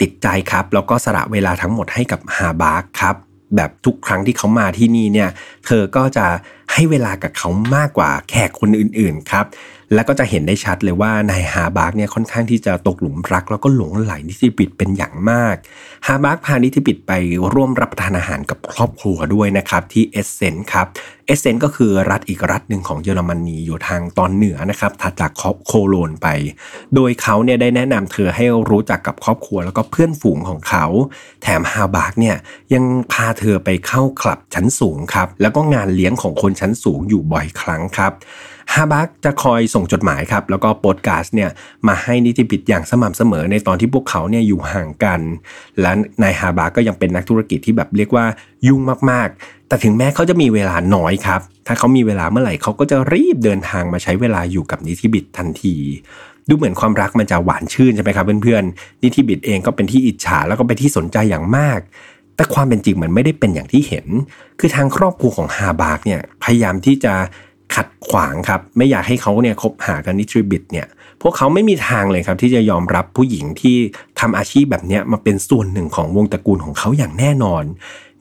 ติดใจครับแล้วก็สละเวลาทั้งหมดให้กับฮาบาร์กครับ แบบทุกครั้งที่เขามาที่นี่เนี่ย เธอก็จะให้เวลากับเขามากกว่าแขกคนอื่นๆครับ แล้วก็จะเห็นได้ชัดเลยว่านายฮาบาร์กเนี่ยค่อนข้างที่จะตกหลุมรัก แล้วก็หลงใหลนิติบิตเป็นอย่างมากฮาบาร์กพานิติบิตไปร่วมรับประทานอาหารกับครอบครัวด้วยนะครับที่เอสเซนครับเอสเซนก็คือรัฐอีกรัฐหนึ่งของเยอรมนีอยู่ทางตอนเหนือนะครับถัดจากโคโลญไป โดยเขาเนี่ยได้แนะนำเธอให้รู้จักกับครอบครัวแล้วก็เพื่อนฝูงของเขา แถมฮาบาร์กเนี่ยยังพาเธอไปเข้าคลับชั้นสูงครับแล้วก็งานเลี้ยงของคนชั้นสูงอยู่บ่อยครั้งครับ ฮาบาร์กจะคอยส่งจดหมายครับ แล้วก็โปสการ์ดเนี่ยมาให้นิติบิตอย่างสม่ำเสมอในตอนที่พวกเขาเนี่ยอยู่ห่างกัน และนายฮาบาร์กก็ยังเป็นนักธุรกิจที่แบบเรียกว่ายุ่งมากๆ แต่ถึงแม้เขาจะมีเวลาน้อยครับ ถ้าเขามีเวลาเมื่อไหร่เขาก็จะรีบเดินทางมาใช้เวลาอยู่กับนิติบิตทันทีดูเหมือนความรักมันจะหวานชื่นใช่ไหมครับเพื่อนๆนิติบิดเองก็เป็นที่อิจฉาแล้วก็เป็นที่สนใจอย่างมาก แต่ความเป็นจริงมันไม่ได้เป็นอย่างที่เห็น คือทางครอบครัวของฮาบาร์กเนี่ยพยายามที่จะ ขัดขวางครับ ไม่อยากให้เขาเนี่ยคบหากันนิติบิตเนี่ยพวกเขาไม่มีทางเลยครับ ที่จะยอมรับผู้หญิงที่ทำอาชีพแบบนี้มาเป็นส่วนหนึ่งของวงตระกูลของเขาอย่างแน่นอน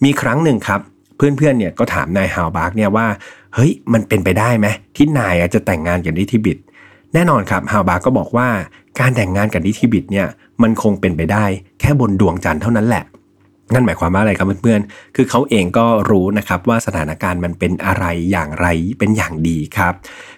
มีครั้งหนึ่งครับเพื่อนๆเนี่ยก็ถามนายฮาวบาร์กเนี่ยว่าเฮ้ยมันเป็นไปได้ไหมที่นายจะแต่งงานกับนิทิบิตแน่นอนครับฮาวบาร์กก็บอกว่าการแต่งงานกับนิทิบิตเนี่ยมันคงเป็นไปได้แค่บนดวงจันทร์เท่านั้นแหละ นั่นหมายความว่าอะไรครับเพื่อนๆ คือเขาเองก็รู้นะครับว่าสถานการณ์มันเป็นอะไรอย่างไรเป็นอย่างดีครับ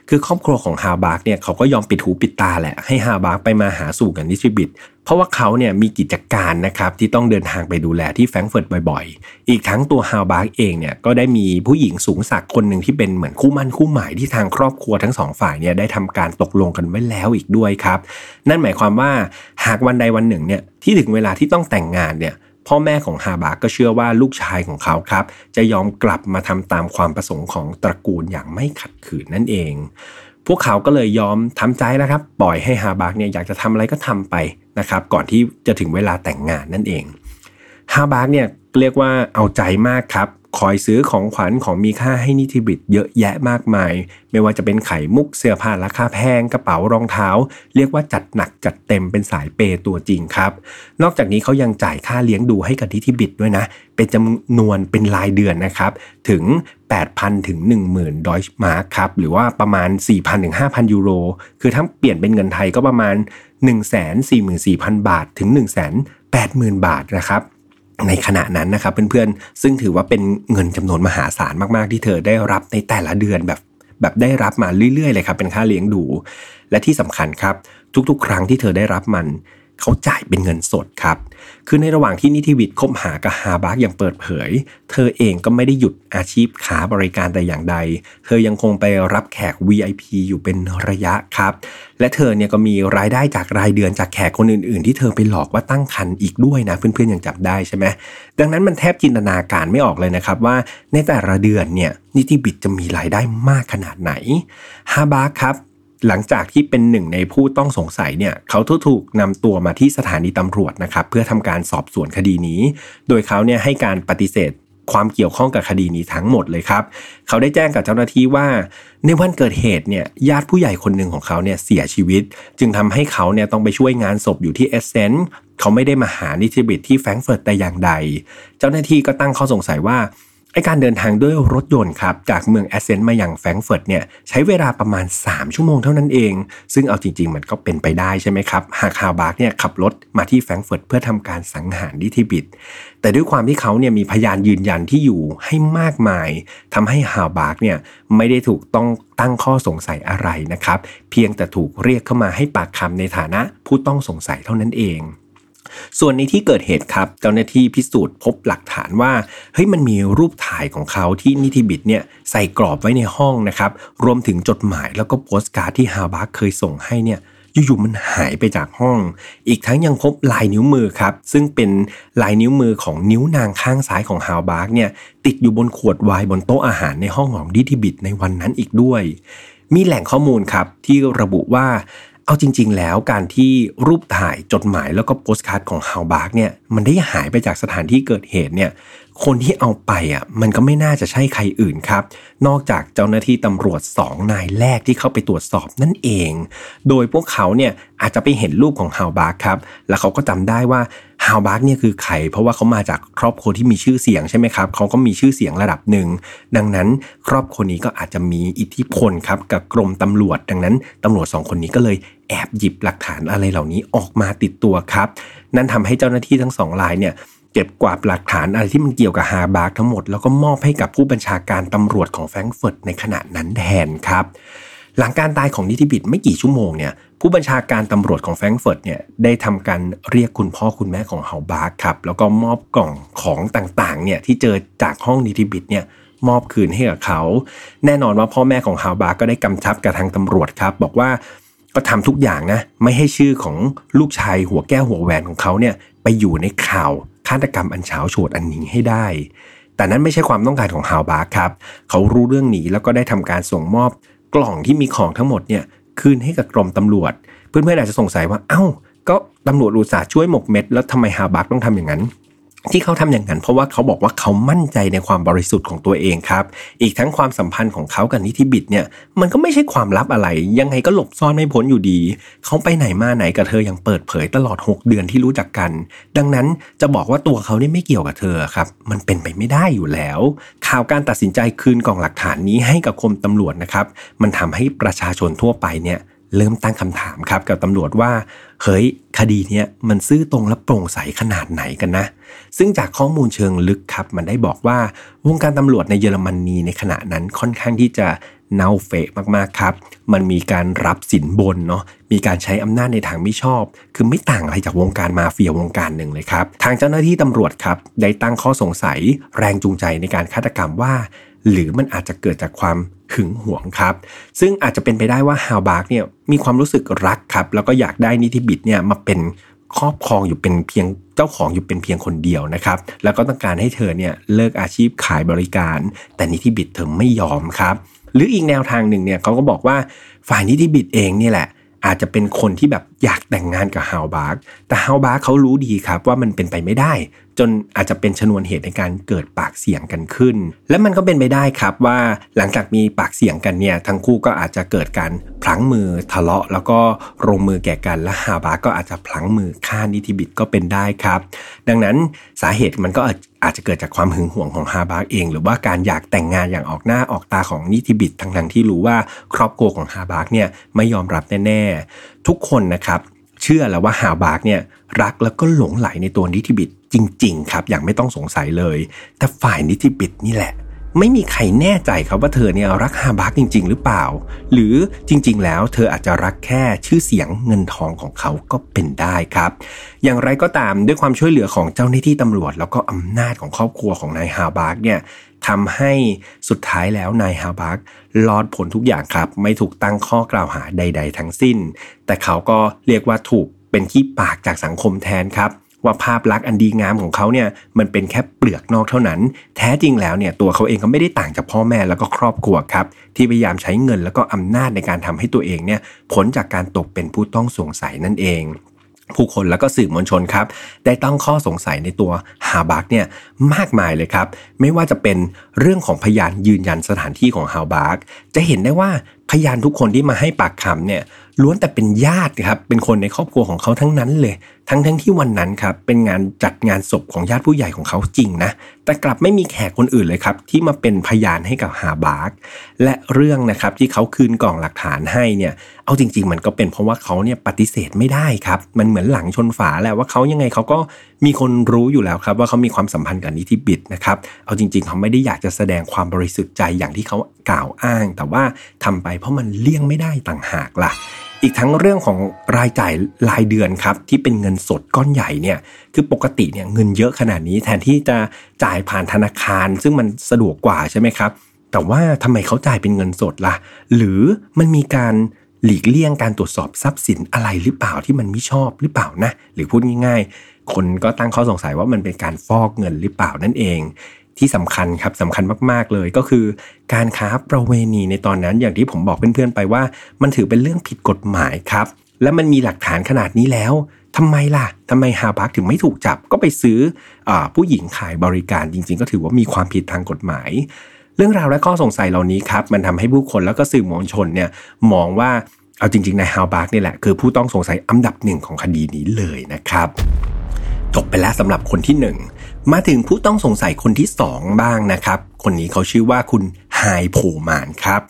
คือครอบครัวของฮาบาร์กเนี่ยเขาก็ยอมปิดหูปิดตาแหละให้ฮาบาร์กไปมาหาสู่กับนิทิบิตเพราะว่าเขาเนี่ยมีกิจการนะครับที่ต้องเดินทางไปดูแลที่แฟรงเฟิร์ตบ่อยๆ อีกทั้งตัวฮาบาร์กเองเนี่ยก็ได้มีผู้หญิงสูงสักคนหนึ่งที่เป็นเหมือนคู่มั่นคู่หมายที่ทางครอบครัวทั้งสองฝ่ายเนี่ยได้ทำการตกลงกันไว้แล้วอีกด้วยครับ นั่นหมายความว่าหากวันใดวันหนึ่งเนี่ยที่ถึงเวลาที่ต้องแต่งงานเนี่ย พ่อแม่ของฮาบาก็เชื่อว่าลูกชายของเขาครับ จะยอมกลับมาทำตามความประสงค์ของตระกูลอย่างไม่ขัดขืนนั่นเอง พวกเขาก็เลยยอมทำใจแล้วครับ ปล่อยให้ฮาบากเนี่ยอยากจะทำอะไรก็ทำไปนะครับ ก่อนที่จะถึงเวลาแต่งงานนั่นเอง ฮาบากเนี่ยเรียกว่าเอาใจมากครับ คอยซื้อของขวัญของมีค่าให้นิติบิตเยอะแยะมากมาย ไม่ว่าจะเป็นไข่มุกเสื้อผ้าราคาแพงกระเป๋ารองเท้า เรียกว่าจัดหนักจัดเต็มเป็นสายเปตัวจริงครับ นอกจากนี้เขายังจ่ายค่าเลี้ยงดูให้กับนิติบิตด้วยนะ เป็นจำนวนเป็นรายเดือนนะครับ ถึง 8,000 ถึง 10,000 ดอยมาร์คครับ หรือว่าประมาณ 4,000 ถึง 5,000 ยูโร คือถ้าเปลี่ยนเป็นเงินไทยก็ประมาณ 144,000 บาทถึง 180,000 บาทนะครับ ในขณะนั้นนะครับเพื่อนๆ ซึ่งถือว่าเป็นเงินจำนวนมหาศาลมากๆ ที่เธอได้รับในแต่ละเดือนแบบแบบได้รับมาเรื่อยๆ เลยครับ เป็นค่าเลี้ยงดู และที่สำคัญครับ ทุกๆ ครั้งที่เธอได้รับมัน เขาจ่ายเป็นเงินสดครับ คือในระหว่างที่นิติวิทย์คบหากับฮาบาร์กอย่างเปิดเผย เธอเองก็ไม่ได้หยุดอาชีพขายบริการแต่อย่างใด เธอยังคงไปรับแขก VIP อยู่เป็นระยะครับ และเธอเนี่ยก็มีรายได้จากรายเดือนจากแขกคนอื่น ๆ ที่เธอไปหลอกว่าตั้งครรภ์อีกด้วยนะเพื่อนๆยังจับได้ใช่ไหมดังนั้นมันแทบจินตนาการไม่ออกเลยนะครับว่าในแต่ละเดือนเนี่ยนิติบิตจะมีรายได้มากขนาดไหนฮาบาร์ครับ หลังจากที่เป็นหนึ่งในผู้ต้องสงสัยเนี่ยเขาถูกนำตัวมาที่สถานีตำรวจนะครับเพื่อทำการสอบสวนคดีนี้ โดยเขาเนี่ยให้การปฏิเสธความเกี่ยวข้องกับคดีนี้ทั้งหมดเลยครับ เขาได้แจ้งกับเจ้าหน้าที่ว่า ในวันเกิดเหตุเนี่ยญาติผู้ใหญ่คนหนึ่งของเขาเนี่ยเสียชีวิต จึงทำให้เขาเนี่ยต้องไปช่วยงานศพอยู่ที่เอสเซนเขาไม่ได้มาหานิติบิตที่แฟรงเฟิร์ตแต่อย่างใด เจ้าหน้าที่ก็ตั้งข้อสงสัยว่า ไอ้การเดินทางด้วยรถยนต์ครับจากเมืองแอสเซนต์มาอย่างแฟรงเฟิร์ตเนี่ยใช้เวลาประมาณ 3 ชั่วโมงเท่านั้นเอง ซึ่งเอาจริง ๆ มันก็เป็นไปได้ใช่ไหมครับ หากฮาวบาร์กเนี่ยขับรถมาที่แฟรงเฟิร์ตเพื่อทำการสังหารนิทิบิดแต่ด้วยความที่เขาเนี่ยมีพยานยืนยันที่อยู่ให้มากมายทำให้ฮาวบาร์กเนี่ยไม่ได้ถูกต้องตั้งข้อสงสัยอะไรนะครับเพียงแต่ถูกเรียกเข้ามาให้ปากคำในฐานะผู้ต้องสงสัยเท่านั้นเอง ส่วนในที่เกิดเหตุครับ เจ้าหน้าที่พิสูจน์พบหลักฐานว่าเฮ้ยมันมีรูปถ่ายของเขาที่นิติบิตเนี่ยใส่กรอบไว้ในห้องนะครับรวมถึงจดหมายแล้วก็โปสการ์ดที่ฮาบาร์เคยส่งให้เนี่ยอยู่ๆมันหายไปจากห้อง อีกทั้งยังพบลายนิ้วมือครับ ซึ่งเป็นลายนิ้วมือของนิ้วนางข้างซ้ายของฮาวบาร์กเนี่ยติดอยู่บนขวดไวน์บนโต๊ะอาหารในห้องของนิทิบิตในวันนั้นอีกด้วย มีแหล่งข้อมูลครับที่ระบุว่า เอาจริง ๆ แล้วการที่รูปถ่ายจดหมายแล้วก็โปสการ์ดของฮาวบาร์กเนี่ยมันได้หายไปจากสถานที่เกิดเหตุเนี่ยคนที่เอาไปอะมันก็ไม่น่าจะใช่ใครอื่นครับ นอกจากเจ้าหน้าที่ตำรวจสองนายแรกที่เข้าไปตรวจสอบนั่นเอง โดยพวกเขาเนี่ยอาจจะไปเห็นรูปของฮาวบาร์กครับ แล้วเขาก็จำได้ว่าฮาวบาร์กเนี่ยคือใคร เพราะว่าเขามาจากครอบครัวที่มีชื่อเสียงใช่ไหมครับเขาก็มีชื่อเสียงระดับหนึ่ง ดังนั้นครอบครัวนี้ก็อาจจะมีอิทธิพลครับกับกรมตำรวจ ดังนั้นตำรวจสองคนนี้ก็เลย แอบหยิบหลักฐานอะไรเหล่านี้ออกมาติดตัวครับ นั่นทำให้เจ้าหน้าที่ทั้งสองรายเนี่ยเก็บกวาดหลักฐานอะไรที่มันเกี่ยวกับฮาบาร์ทั้งหมด แล้วก็มอบให้กับผู้บัญชาการตำรวจของแฟรงก์เฟิร์ตในขณะนั้นแทนครับ หลังการตายของนิติบิดไม่กี่ชั่วโมงเนี่ยผู้บัญชาการตำรวจของแฟรงก์เฟิร์ตเนี่ยได้ทำการเรียกคุณพ่อคุณแม่ของฮาบาร์ครับแล้วก็มอบกล่องของต่างๆเนี่ยที่เจอจากห้องนิติบิดเนี่ยมอบคืนให้กับเขา แน่นอนว่าพ่อแม่ของฮาวบาร์ก็ได้กำชับกับทางตำรวจครับ บอกว่า ก็ทำทุกอย่างนะ ไม่ให้ชื่อของลูกชายหัวแก้วหัวแหวนของเขาเนี่ยไปอยู่ในข่าวฆาตกรรมอันเฉาโฉดอันนี้ให้ได้ แต่นั้นไม่ใช่ความต้องการของฮาวบาร์ครับ เขารู้เรื่องนี้แล้วก็ได้ทำการส่งมอบกล่องที่มีของทั้งหมดเนี่ยคืนให้กับกรมตำรวจ เพื่อนๆอาจจะสงสัยว่าเอ้า ก็ตำรวจอุตส่าห์ช่วยหมกเม็ด แล้วทำไมฮาบาร์ต้องทำอย่างนั้น ที่เขาทำอย่างนั้นเพราะว่าเขาบอกว่าเขามั่นใจในความบริสุทธิ์ของตัวเองครับ อีกทั้งความสัมพันธ์ของเขากับนิติบิดเนี่ยมันก็ไม่ใช่ความลับอะไร ยังไงก็หลบซ่อนไม่พ้นอยู่ดี เขาไปไหนมาไหนกับเธออย่างเปิดเผยตลอด 6 เดือนที่รู้จักกัน ดังนั้นจะบอกว่าตัวเขาเนี่ยไม่เกี่ยวกับเธอครับ มันเป็นไปไม่ได้อยู่แล้ว ข่าวการตัดสินใจคืนกล่องหลักฐานนี้ให้กับคมตำรวจนะครับ มันทำให้ประชาชนทั่วไปเนี่ย เริ่มตั้งคำถามครับกับตำรวจว่าเฮ้ยคดีเนี้ยมันซื่อตรงและโปร่งใสขนาดไหนกันนะ ซึ่งจากข้อมูลเชิงลึกครับ มันได้บอกว่าวงการตำรวจในเยอรมนีในขณะนั้นค่อนข้างที่จะเน่าเฟะมากๆครับ มันมีการรับสินบนเนาะ มีการใช้อำนาจในทางไม่ชอบ คือไม่ต่างอะไรจากวงการมาเฟียวงการหนึ่งเลยครับ ทางเจ้าหน้าที่ตำรวจครับ ได้ตั้งข้อสงสัยแรงจูงใจในการฆาตกรรมว่า หรือมันอาจจะเกิดจากความหึงหวงครับ ซึ่งอาจจะเป็นไปได้ว่าฮาวบาร์กเนี่ยมีความรู้สึกรักครับ แล้วก็อยากได้นิติบิดเนี่ยมาเป็นครอบครองอยู่เป็นเพียงเจ้าของอยู่เป็นเพียงคนเดียวนะครับ แล้วก็ต้องการให้เธอเนี่ยเลิกอาชีพขายบริการ แต่นิติบิดเธอไม่ยอมครับ หรืออีกแนวทางหนึ่งเนี่ยเขาก็บอกว่าฝ่ายนิติบิดเองนี่แหละ อาจจะเป็นคนที่แบบอยากแต่งงานกับฮาวบาร์กแต่ฮาวบาร์กเขารู้ดีครับว่ามันเป็นไปไม่ได้ จนอาจจะเป็นชนวนเหตุในการเกิดปากเสียงกันขึ้น และมันก็เป็นไปได้ครับว่าหลังจากมีปากเสียงกันเนี่ยทั้งคู่ก็อาจจะเกิดการพลั้งมือทะเลาะ แล้วก็ลงมือแก่กันและฮาบาก็อาจจะพลั้งมือฆ่านิติบิดก็เป็นได้ครับ ดังนั้นสาเหตุมันก็อาจจะเกิดจากความหึงหวงของฮาบาเอง หรือว่าการอยากแต่งงานอย่างออกหน้าออกตาของนิติบิดทั้งๆที่รู้ว่าครอบครัวของฮาบาเนี่ยไม่ยอมรับแน่ๆทุกคนนะครับ เชื่อแล้วว่าฮาบาร์กเนี่ยรักแล้วก็หลงใหลในตัวนิติบิดจริง ๆ ครับอย่างไม่ต้องสงสัยเลย แต่ฝ่ายนิติบิดนี่แหละ ไม่มีใครแน่ใจครับว่าเธอเนี่ยรักฮาบาร์กจริง ๆ หรือเปล่า หรือจริง ๆ แล้วเธออาจจะรักแค่ชื่อเสียงเงินทองของเขาก็เป็นได้ครับ อย่างไรก็ตามด้วยความช่วยเหลือของเจ้าหน้าที่ตำรวจ แล้วก็อำนาจของครอบครัวของนายฮาบาร์กเนี่ย ทำให้สุดท้ายแล้วนายฮาบาร์กรอดพ้นทุกอย่างครับ ไม่ถูกตั้งข้อกล่าวหาใด ๆ ทั้งสิ้น แต่เขาก็เรียกว่าถูกเป็นขี้ปากจากสังคมแทนครับว่าภาพลักษณ์อันดีงามของเขาเนี่ยมันเป็นแค่เปลือกนอกเท่านั้น แท้จริงแล้วเนี่ยตัวเขาเองก็ไม่ได้ต่างจากพ่อแม่แล้วก็ครอบครัวครับ ที่พยายามใช้เงินแล้วก็อำนาจในการทำให้ตัวเองเนี่ยพ้นจากการตกเป็นผู้ต้องสงสัยนั่นเอง ผู้คนแล้วก็สื่อมวลชนครับ ได้ตั้งข้อสงสัยในตัวฮาบาร์กเนี่ยมากมายเลยครับ ไม่ว่าจะเป็นเรื่องของพยานยืนยันสถานที่ของฮาบาร์กจะเห็นได้ว่าพยานทุกคนที่มาให้ปากคำเนี่ยล้วนแต่เป็นญาติครับเป็นคนในครอบครัวของเขาทั้งนั้นเลย ทั้งทั้งที่วันนั้นครับเป็นงานจัดงานศพของญาติผู้ใหญ่ของเขาจริงนะแต่กลับไม่มีแขกคนอื่นเลยครับ ที่มาเป็นพยานให้กับฮาบาร์กและเรื่องนะครับที่เขาคืนกล่องหลักฐานให้เนี่ยเอาจริง ๆ มันก็เป็นเพราะว่าเขาเนี่ยปฏิเสธไม่ได้ครับ มันเหมือนหลังชนฝาแหละว่าเขายังไงเขาก็มีคนรู้อยู่แล้วครับ ว่าเขามีความสัมพันธ์กับนิติบิดนะครับเอาจริง ๆ เขาไม่ได้อยากจะแสดงความบริสุทธิ์ใจอย่างที่เขากล่าวอ้าง แต่ว่าทำไปเพราะมันเลี่ยงไม่ได้ต่างหากล่ะอีกทั้งเรื่องของรายจ่ายรายเดือนครับที่เป็นเงินสดก้อนใหญ่เนี่ยคือปกติเนี่ยเงินเยอะขนาดนี้แทนที่จะจ่ายายผ่านธนาคาร ซึ่งมันสะดวกกว่าใช่ไหมครับ แต่ว่าทำไมเขาจ่ายเป็นเงินสดละ่ะ หรือมันมีการหลีกเลี่ยงการตรวจสอบทรัพย์สินอะไรหรือเปล่าที่มันไม่ชอบหรือเปล่านะ หรือพูดง่ายๆ คนก็ตั้งข้อสงสัยว่ามันเป็นการฟอกเงินหรือเปล่านั่นเอง ที่สำคัญครับสำคัญมากๆเลยก็คือ การค้าประเวณีในตอนนั้นอย่างที่ผมบอกเพื่อนๆไปว่า มันถือเป็นเรื่องผิดกฎหมายครับ และมันมีหลักฐานขนาดนี้แล้ว ทำไมล่ะทำไมฮาบักถึงไม่ถูกจับก็ไปซื้ออผู้หญิงขายบริการจริง ๆ ก็ถือว่ามีความผิดทางกฎหมาย เรื่องราวและข้อสงสัยเหล่านี้ครับมันทำให้ผู้คนแล้วก็สื่อมวลชนเนี่ยมองว่าเอาจริงๆนายฮาวบาร์กนี่แหละคือผู้ต้องสงสัยอันดับหนึ่งของคดีนี้เลยนะครับจบไปแล้วสำหรับคนที่หนึ่งมาถึงผู้ต้องสงสัยคนที่สองบ้างนะครับ คนนี้เขาชื่อว่าคุณไฮนซ์ โพมานครับ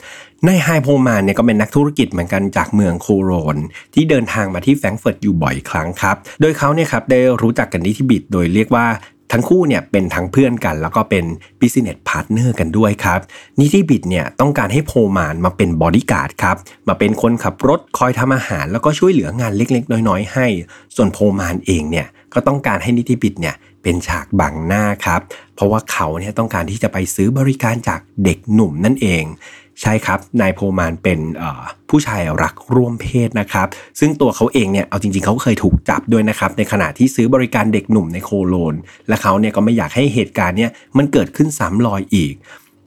นายไฮนซ์ โพมานเนี่ยก็เป็นนักธุรกิจเหมือนกันจากเมืองโคโลญ ที่เดินทางมาที่แฟรงก์เฟิร์ตอยู่บ่อยครั้งครับ โดยเขาเนี่ยครับได้รู้จักกับนิติบิตโดยเรียกว่าทั้งคู่เนี่ยเป็นทั้งเพื่อนกัน แล้วก็เป็น business partner กันด้วยครับนิติบิตเนี่ยต้องการให้โพมานมาเป็นบอดี้การ์ดครับมาเป็นคนขับรถคอยทำอาหาร แล้วก็ช่วยเหลืองานเล็กๆ น้อยๆ ให้ ส่วนโพมานเองเนี่ยก็ต้องการให้นิติบิดเนี่ย เป็นฉากบังหน้าครับ เพราะว่าเขาเนี่ยต้องการที่จะไปซื้อบริการจากเด็กหนุ่มนั่นเอง ใช่ครับ นายโพมานเป็นผู้ชายรักร่วมเพศนะครับ ซึ่งตัวเขาเองเนี่ยเอาจริงๆเขาเคยถูกจับด้วยนะครับ ในขณะที่ซื้อบริการเด็กหนุ่มในโคโลน และเขาเนี่ยก็ไม่อยากให้เหตุการณ์เนี่ยมันเกิดขึ้นซ้ำรอยอีก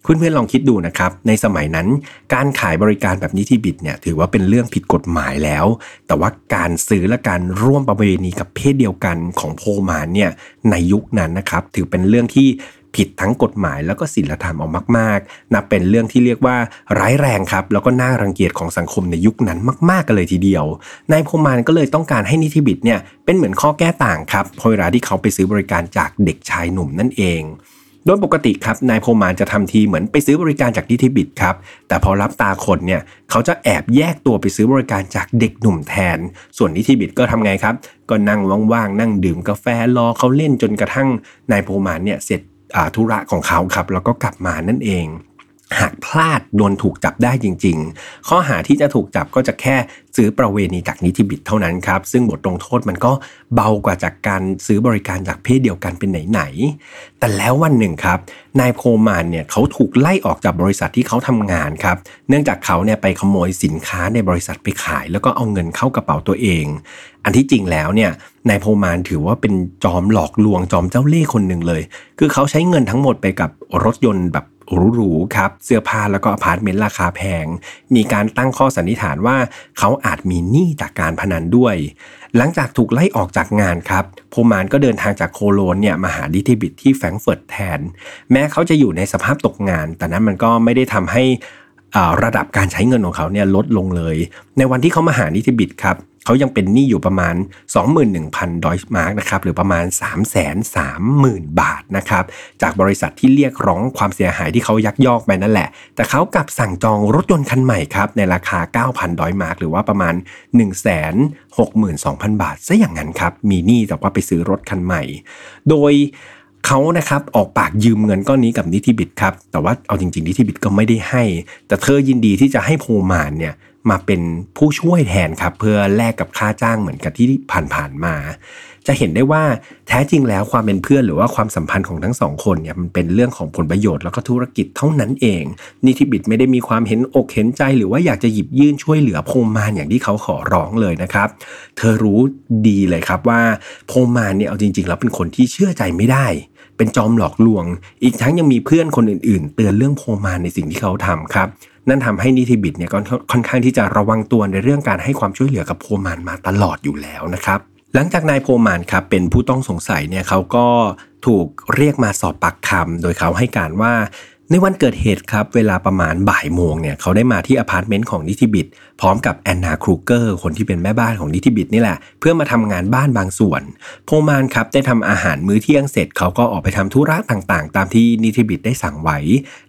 เพื่อนๆลองคิดดูนะครับ ในสมัยนั้น การขายบริการแบบนี้ที่บิดเนี่ยถือว่าเป็นเรื่องผิดกฎหมายแล้ว แต่ว่าการซื้อและการร่วมประเวณีกับเพศเดียวกันของโพมานเนี่ยในยุคนั้นนะครับ ถือเป็นเรื่องที่ผิดทั้งกฎหมายแล้วก็ศีลธรรมออกมากๆ นับเป็นเรื่องที่เรียกว่าร้ายแรงครับ แล้วก็น่ารังเกียจของสังคมในยุคนั้นมากๆกันเลยทีเดียว นายพมานก็เลยต้องการให้นิติบิดเนี่ยเป็นเหมือนข้อแก้ต่างครับพอเวลาที่เขาไปซื้อบริการจากเด็กชายหนุ่มนั่นเอง โดยปกติครับนายโพมานจะทำทีเหมือนไปซื้อบริการจากนิติบิดครับแต่พอรับตาคนเนี่ยเขาจะแอบแยกตัวไปซื้อบริการจากเด็กหนุ่มแทน ส่วนนิติบิดก็ทำไงครับ ก็นั่งว่างๆนั่งดื่มกาแฟรอเขาเล่นจนกระทั่งนายโพมานเนี่ยเสร็จธุระของเขาครับแล้วก็กลับมานั่นเอง หากพลาดโดนถูกจับได้จริง ๆ ข้อหาที่จะถูกจับก็จะแค่ซื้อประเวณีจากนิติบิตเท่านั้นครับ ซึ่งบทลงโทษมันก็เบากว่าจากการซื้อบริการจากเพศเดียวกันเป็นไหนๆแต่แล้ววันหนึ่งครับ นายโพมานเนี่ยเขาถูกไล่ออกจากบริษัทที่เขาทำงานครับ เนื่องจากเขาเนี่ยไปขโมยสินค้าในบริษัทไปขาย แล้วก็เอาเงินเข้ากระเป๋าตัวเอง อันที่จริงแล้วเนี่ยนายโพมานถือว่าเป็นจอมหลอกลวงจอมเจ้าเล่ห์คนหนึ่งเลย คือเขาใช้เงินทั้งหมดไปกับรถยนต์แบบ หรูๆครับ เสื้อผ้าแล้วก็อพาร์ตเมนต์ราคาแพง มีการตั้งข้อสันนิษฐานว่าเขาอาจมีหนี้จากการพนันด้วย หลังจากถูกไล่ออกจากงานครับโพมานก็เดินทางจากโคโลนเนี่ยมาหาดิทิบิตที่แฟรงเฟิร์ตแทน แม้เขาจะอยู่ในสภาพตกงาน แต่นั้นมันก็ไม่ได้ทำให้ระดับการใช้เงินของเขาเนี่ยลดลงเลย ในวันที่เขามาหานิติบิตครับ เขายังเป็นหนี้อยู่ประมาณ 21,000ดอยมาร์กนะครับหรือประมาณ 330,000 บาทนะครับจากบริษัทที่เรียกร้องความเสียหายที่เขายักยอกไปนั่นแหละ แต่เขากลับสั่งจองรถยนต์คันใหม่ครับในราคา 9,000ดอยมาร์กหรือว่าประมาณ 162,000 บาทซะอย่างนั้นครับมีหนี้แต่ว่าไปซื้อรถคันใหม่ โดยเขานะครับออกปากยืมเงินก้อนนี้กับนิติบิตครับแต่ว่าเอาจริงๆนิติบิตก็ไม่ได้ให้ แต่เธอยินดีที่จะให้โพมานเนี่ย มาเป็นผู้ช่วยแทนครับ เพื่อแลกกับค่าจ้างเหมือนกับที่ผ่านๆมา จะเห็นได้ว่าแท้จริงแล้วความเป็นเพื่อนหรือว่าความสัมพันธ์ของทั้งสองคนเนี่ยมันเป็นเรื่องของผลประโยชน์แล้วก็ธุรกิจเท่านั้นเองนิติบิตไม่ได้มีความเห็นอกเห็นใจ หรือว่าอยากจะหยิบยื่นช่วยเหลือโพโพมานอย่างที่เขาขอร้องเลยนะครับ เธอรู้ดีเลยครับว่าโพมานเนี่ยเอาจริง ๆ แล้วเป็นคนที่เชื่อใจไม่ได้เป็นจอมหลอกลวง อีกทั้งยังมีเพื่อนคนอื่น ๆ เตือนเรื่องโพมานในสิ่งที่เขาทำครับ นั่นทำให้นิติบิตเนี่ยก็ค่อนข้างที่จะระวังตัวในเรื่องการให้ความช่วยเหลือกับโพมานมาตลอดอยู่แล้วนะครับ หลังจากนายโพมานครับเป็นผู้ต้องสงสัยเนี่ยเขาก็ถูกเรียกมาสอบปากคำโดยเขาให้การว่า ในวันเกิดเหตุครับเวลาประมาณบ่ายโมงเนี่ยเขาได้มาที่อพาร์ตเมนต์ของนิติบิตพร้อมกับแอนนาครูเกอร์คนที่เป็นแม่บ้านของนิติบิตนี่แหละ เพื่อมาทำงานบ้านบางส่วน โพมานครับได้ทำอาหารมื้อเที่ยงเสร็จเขาก็ออกไปทำธุระต่างๆ ตามที่นิติบิตได้สั่งไว้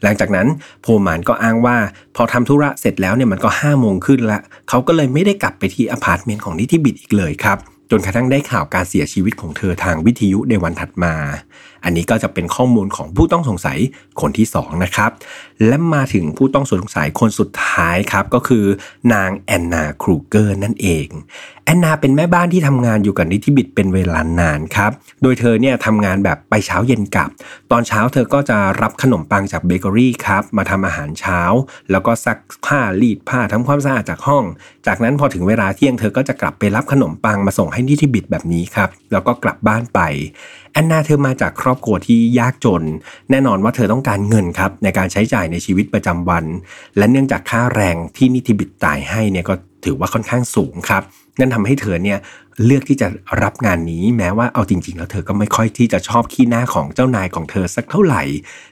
หลังจากนั้นโพมานก็อ้างว่า พอทำธุระเสร็จแล้วเนี่ยมันก็ห้าโมงขึ้นละเขาก็เลยไม่ได้กลับไปที่อพาร์ตเมนต์ของนิติบิตอีกเลยครับจนกระทั่งได้ข่าวการเสียชีวิตของเธอทางวิทยุในวันถัดมา อันนี้ก็จะเป็นข้อมูลของผู้ต้องสงสัยคนที่2นะครับและมาถึงผู้ต้องสงสัยคนสุดท้ายครับก็คือนางแอนนาครูเกอร์นั่นเองแอนนาเป็นแม่บ้านที่ทำงานอยู่กับนิติบิดเป็นเวลานานครับโดยเธอเนี่ยทำงานแบบไปเช้าเย็นกลับ ตอนเช้าเธอก็จะรับขนมปังจากเบเกอรี่ครับมาทำอาหารเช้า แล้วก็ซักผ้ารีดผ้าทำความสะอาดจากห้อง จากนั้นพอถึงเวลาเที่ยงเธอก็จะกลับไปรับขนมปังมาส่งให้นิติบิดแบบนี้ครับแล้วก็กลับบ้านไป แอนนาเธอมาจากครอบครัวที่ยากจน แน่นอนว่าเธอต้องการเงินครับในการใช้จ่ายในชีวิตประจำวัน และเนื่องจากค่าแรงที่นิติบิตจ่ายให้เนี่ยก็ถือว่าค่อนข้างสูงครับ นั่นทำให้เธอเนี่ยเลือกที่จะรับงานนี้แม้ว่าเอาจริง ๆ แล้วเธอก็ไม่ค่อยที่จะชอบขี้หน้าของเจ้านายของเธอสักเท่าไหร่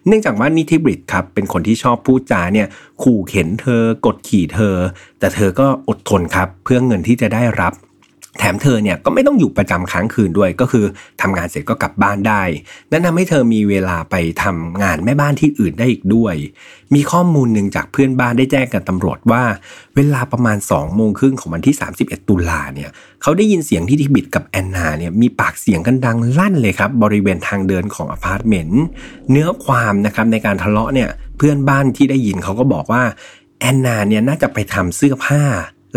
เนื่องจากว่านิติบิตครับเป็นคนที่ชอบพูดจาเนี่ยขู่เข็นเธอกดขี่เธอ แต่เธอก็อดทนครับเพื่อเงินที่จะได้รับ แถมเธอเนี่ยก็ไม่ต้องอยู่ประจำค้างคืนด้วยก็คือทำงานเสร็จก็กลับบ้านได้นั่นทำให้เธอมีเวลาไปทำงานแม่บ้านที่อื่นได้อีกด้วย มีข้อมูลหนึ่งจากเพื่อนบ้านได้แจ้งกับตำรวจว่า เวลาประมาณ2โมงครึ่งของวันที่ 31 ตุลาเนี่ยเขาได้ยินเสียงที่นิติบิตกับแอนนาเนี่ยมีปากเสียงกันดังลั่นเลยครับบริเวณทางเดินของอพาร์ตเมนต์เนื้อความนะครับในการทะเลาะเนี่ยเพื่อนบ้านที่ได้ยินเขาก็บอกว่าแอนนาเนี่ยน่าจะไปทำเสื้อผ้า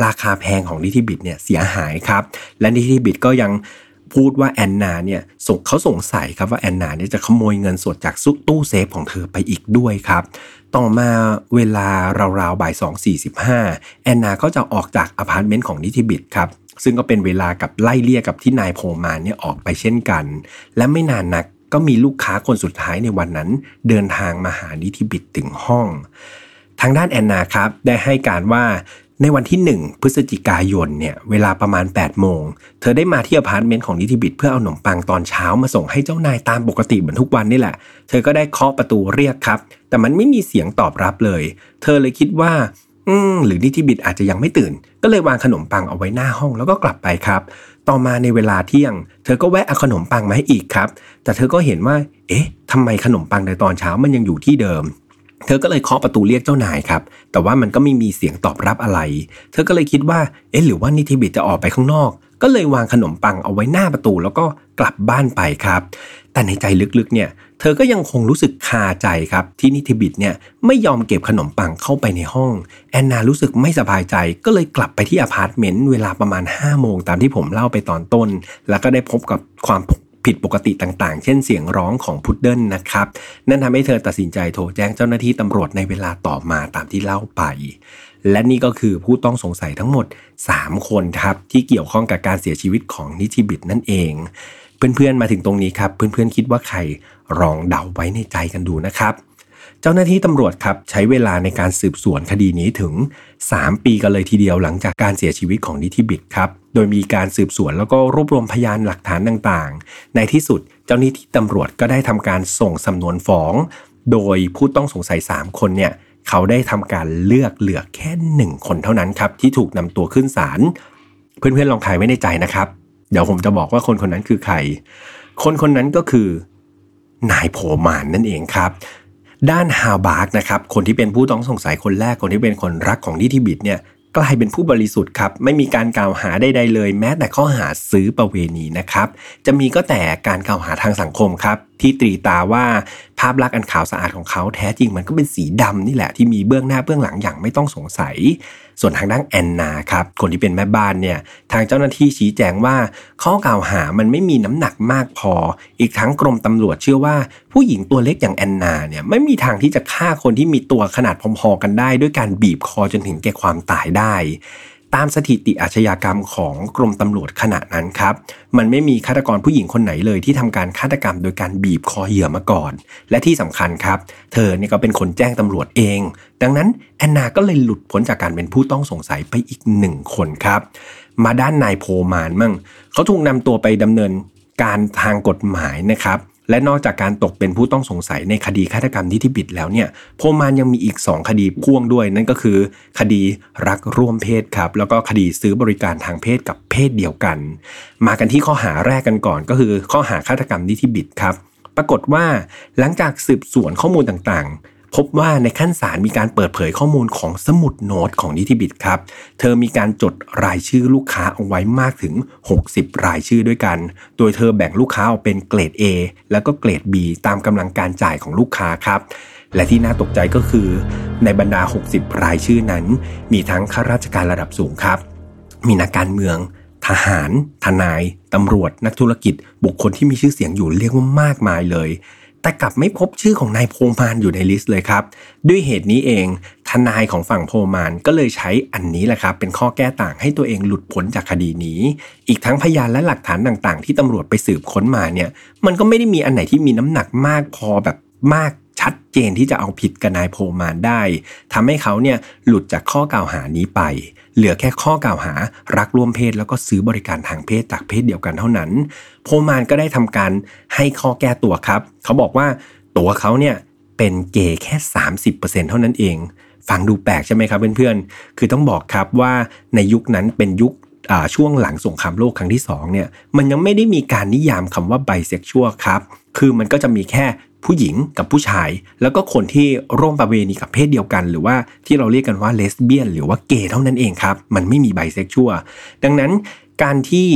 ราคาแพงของนิติบิตเนี่ยเสียหายครับ และนิติบิตก็ยังพูดว่าแอนนาเนี่ยส่งเขาสงสัยครับว่าแอนนาเนี่ยจะขโมยเงินสดจากซุกตู้เซฟของเธอไปอีกด้วยครับ ต่อมาเวลาราวๆบ่าย 2 4 5 แอนนาก็จะออกจากอพาร์ตเมนต์ของนิติบิตครับซึ่งก็เป็นเวลากับไล่เลี่ยกับที่นายโพมานเนี่ยออกไปเช่นกัน และไม่นานนักก็มีลูกค้าคนสุดท้ายในวันนั้น เดินทางมาหานิติบิตถึงห้อง ทางด้านแอนนาครับได้ให้การว่า ในวันที่ 1 พฤศจิกายนเนี่ยเวลาประมาณ 8 โมง เธอได้มาที่อพาร์ตเมนต์ของนิติบิตเพื่อเอาขนมปังตอนเช้ามาส่งให้เจ้านายตามปกติเหมือนทุกวันนี่แหละ เธอก็ได้เคาะประตูเรียกครับ แต่มันไม่มีเสียงตอบรับเลย เธอเลยคิดว่า อืมหรือนิติบิตอาจจะยังไม่ตื่น ก็เลยวางขนมปังเอาไว้หน้าห้องแล้วก็กลับไปครับ ต่อมาในเวลาเที่ยง เธอก็แวะเอาขนมปังมาให้อีกครับ แต่เธอก็เห็นว่า เอ๊ะทำไมขนมปังในตอนเช้ามันยังอยู่ที่เดิม เธอก็เลยเคาะประตูเรียกเจ้านายครับ แต่ว่ามันก็ไม่มีเสียงตอบรับอะไร เธอก็เลยคิดว่า เอ๊ะหรือว่านิติบิตจะออกไปข้างนอก ก็เลยวางขนมปังเอาไว้หน้าประตูแล้วก็กลับบ้านไปครับ แต่ในใจลึกๆเนี่ย เธอก็ยังคงรู้สึกคาใจครับ ที่นิติบิตเนี่ยไม่ยอมเก็บขนมปังเข้าไปในห้อง แอนนารู้สึกไม่สบายใจ ก็เลยกลับไปที่อพาร์ตเมนต์เวลาประมาณ5โมงตามที่ผมเล่าไปตอนต้น แล้วก็ได้พบกับความ ผิดปกติต่างๆ เช่นเสียงร้องของพุดเดิ้ลนะครับ นั่นทำให้เธอตัดสินใจโทรแจ้งเจ้าหน้าที่ตำรวจในเวลาต่อมาตามที่เล่าไป และนี่ก็คือผู้ต้องสงสัยทั้งหมด 3 คนครับที่เกี่ยวข้องกับการเสียชีวิตของนิติบิตนั่นเองเพื่อนๆมาถึงตรงนี้ครับ เพื่อนๆคิดว่าใครลองเดาไว้ในใจกันดูนะครับ จ้าหน้าที่ตำรวจครับใช้เวลาในการสืบสวนคดีนี้ถึง 3 ปีกันเลยทีเดียวหลังจากการเสียชีวิตของนิติบิตครับ โดยมีการสืบสวนแล้วก็รวบรวมพยานหลักฐานต่างๆ ในที่สุดเจ้าหน้าที่ตำรวจก็ได้ทำการส่งสำนวนฟ้อง โดยผู้ต้องสงสัย 3 คนเนี่ยเขาได้ทำการเลือกเหลือแค่หนึ่งคนเท่านั้นครับที่ถูกนำตัวขึ้นศาลเพื่อนๆลองทายไว้ในใจนะครับ เดี๋ยวผมจะบอกว่าคนคนนั้นคือใคร คนคนนั้นก็คือนายโผมานนั่นเองครับ ด้านฮาวบาร์กนะครับคนที่เป็นผู้ต้องสงสัยคนแรกคนที่เป็นคนรักของนิติบิดเนี่ยกลายเป็นผู้บริสุทธิ์ครับไม่มีการกล่าวหาใดๆเลย แม้แต่ข้อหาซื้อประเวณีนะครับจะมีก็แต่การกล่าวหาทางสังคมครับ ที่ตรีตาว่าภาพลักษณ์อันขาวสะอาดของเขาแท้จริงมันก็เป็นสีดำนี่แหละที่มีเบื้องหน้าเบื้องหลังอย่างไม่ต้องสงสัย ส่วนทางด้านแอนนาครับคนที่เป็นแม่บ้านเนี่ยทางเจ้าหน้าที่ชี้แจงว่าข้อกล่าวหามันไม่มีน้ำหนักมากพอ อีกทั้งกรมตำรวจเชื่อว่า ผู้หญิงตัวเล็กอย่างแอนนาเนี่ยไม่มีทางที่จะฆ่าคนที่มีตัวขนาดพอๆกันได้ ด้วยการบีบคอจนถึงแก่ความตายได้ ตามสถิติอาชญากรรมของกรมตำรวจขณะนั้นครับ มันไม่มีฆาตกรผู้หญิงคนไหนเลยที่ทำการฆาตกรรมโดยการบีบคอเหยื่อมาก่อน และที่สำคัญครับ เธอเนี่ยก็เป็นคนแจ้งตำรวจเอง ดังนั้นแอนนาก็เลยหลุดพ้นจากการเป็นผู้ต้องสงสัยไปอีกหนึ่งคนครับ มาด้านนายโพมานมั่งเขาถูกนำตัวไปดำเนินการทางกฎหมายนะครับ และนอกจากการตกเป็นผู้ต้องสงสัยในคดีฆาตกรรมที่ทิบิดแล้วเนี่ยโพมานยังมีอีก 2 คดีพ่วงด้วย นั่นก็คือ คดีรักร่วมเพศครับ แล้วก็คดีซื้อบริการทางเพศกับเพศเดียวกัน มากันที่ข้อหาแรกกันก่อน ก็คือข้อหาฆาตกรรมที่ทิบิดครับ ปรากฏว่าหลังจากสืบสวนข้อมูลต่าง พบว่าในขั้นศาลมีการเปิดเผยข้อมูลของสมุดโน้ตของนิติบิตครับ เธอมีการจดรายชื่อลูกค้าเอาไว้มากถึง 60 รายชื่อด้วยกัน โดยเธอแบ่งลูกค้าออกเป็นเกรด A แล้วก็เกรด B ตามกำลังการจ่ายของลูกค้าครับและที่น่าตกใจก็คือ ในบรรดา 60 รายชื่อนั้น มีทั้งข้าราชการระดับสูงครับ มีนักการเมือง ทหาร ทนาย ตำรวจ นักธุรกิจ บุคคลที่มีชื่อเสียงอยู่เรียกว่ามากมายเลย แต่กลับไม่พบชื่อของนายโพมานอยู่ในลิสต์เลยครับ ด้วยเหตุนี้เองทนายของฝั่งโพมานก็เลยใช้อันนี้แหละครับ เป็นข้อแก้ต่างให้ตัวเองหลุดพ้นจากคดีนี้ อีกทั้งพยานและหลักฐานต่างๆ ที่ตำรวจไปสืบค้นมาเนี่ย มันก็ไม่ได้มีอันไหนที่มีน้ำหนักมากพอแบบมาก เจนที่จะเอาผิดกับนายโพมานได้ทำให้เขาเนี่ยหลุดจากข้อกล่าวหานี้ไป เหลือแค่ข้อกล่าวหารักร่วมเพศแล้วก็ซื้อบริการทางเพศจากเพศเดียวกันเท่านั้น โพมานก็ได้ทำการให้ข้อแก้ตัวครับ เขาบอกว่าตัวเขาเนี่ยเป็นเกย์แค่ 30%เท่านั้นเองฟังดูแปลกใช่ไหมครับเพื่อนๆ คือต้องบอกครับว่าในยุคนั้นเป็นยุคช่วงหลังสงครามโลกครั้งที่2เนี่ยมันยังไม่ได้มีการนิยามคำว่าไบเซ็กชวลครับ คือมันก็จะมีแค่ ผู้หญิงกับผู้ชาย แล้วก็คนที่ร่วมประเวณีกับเพศเดียวกัน หรือว่าที่เราเรียกกันว่าเลสเบี้ยนหรือว่าเกย์เท่านั้นเองครับ มันไม่มีไบเซ็กชวลดังนั้นการที่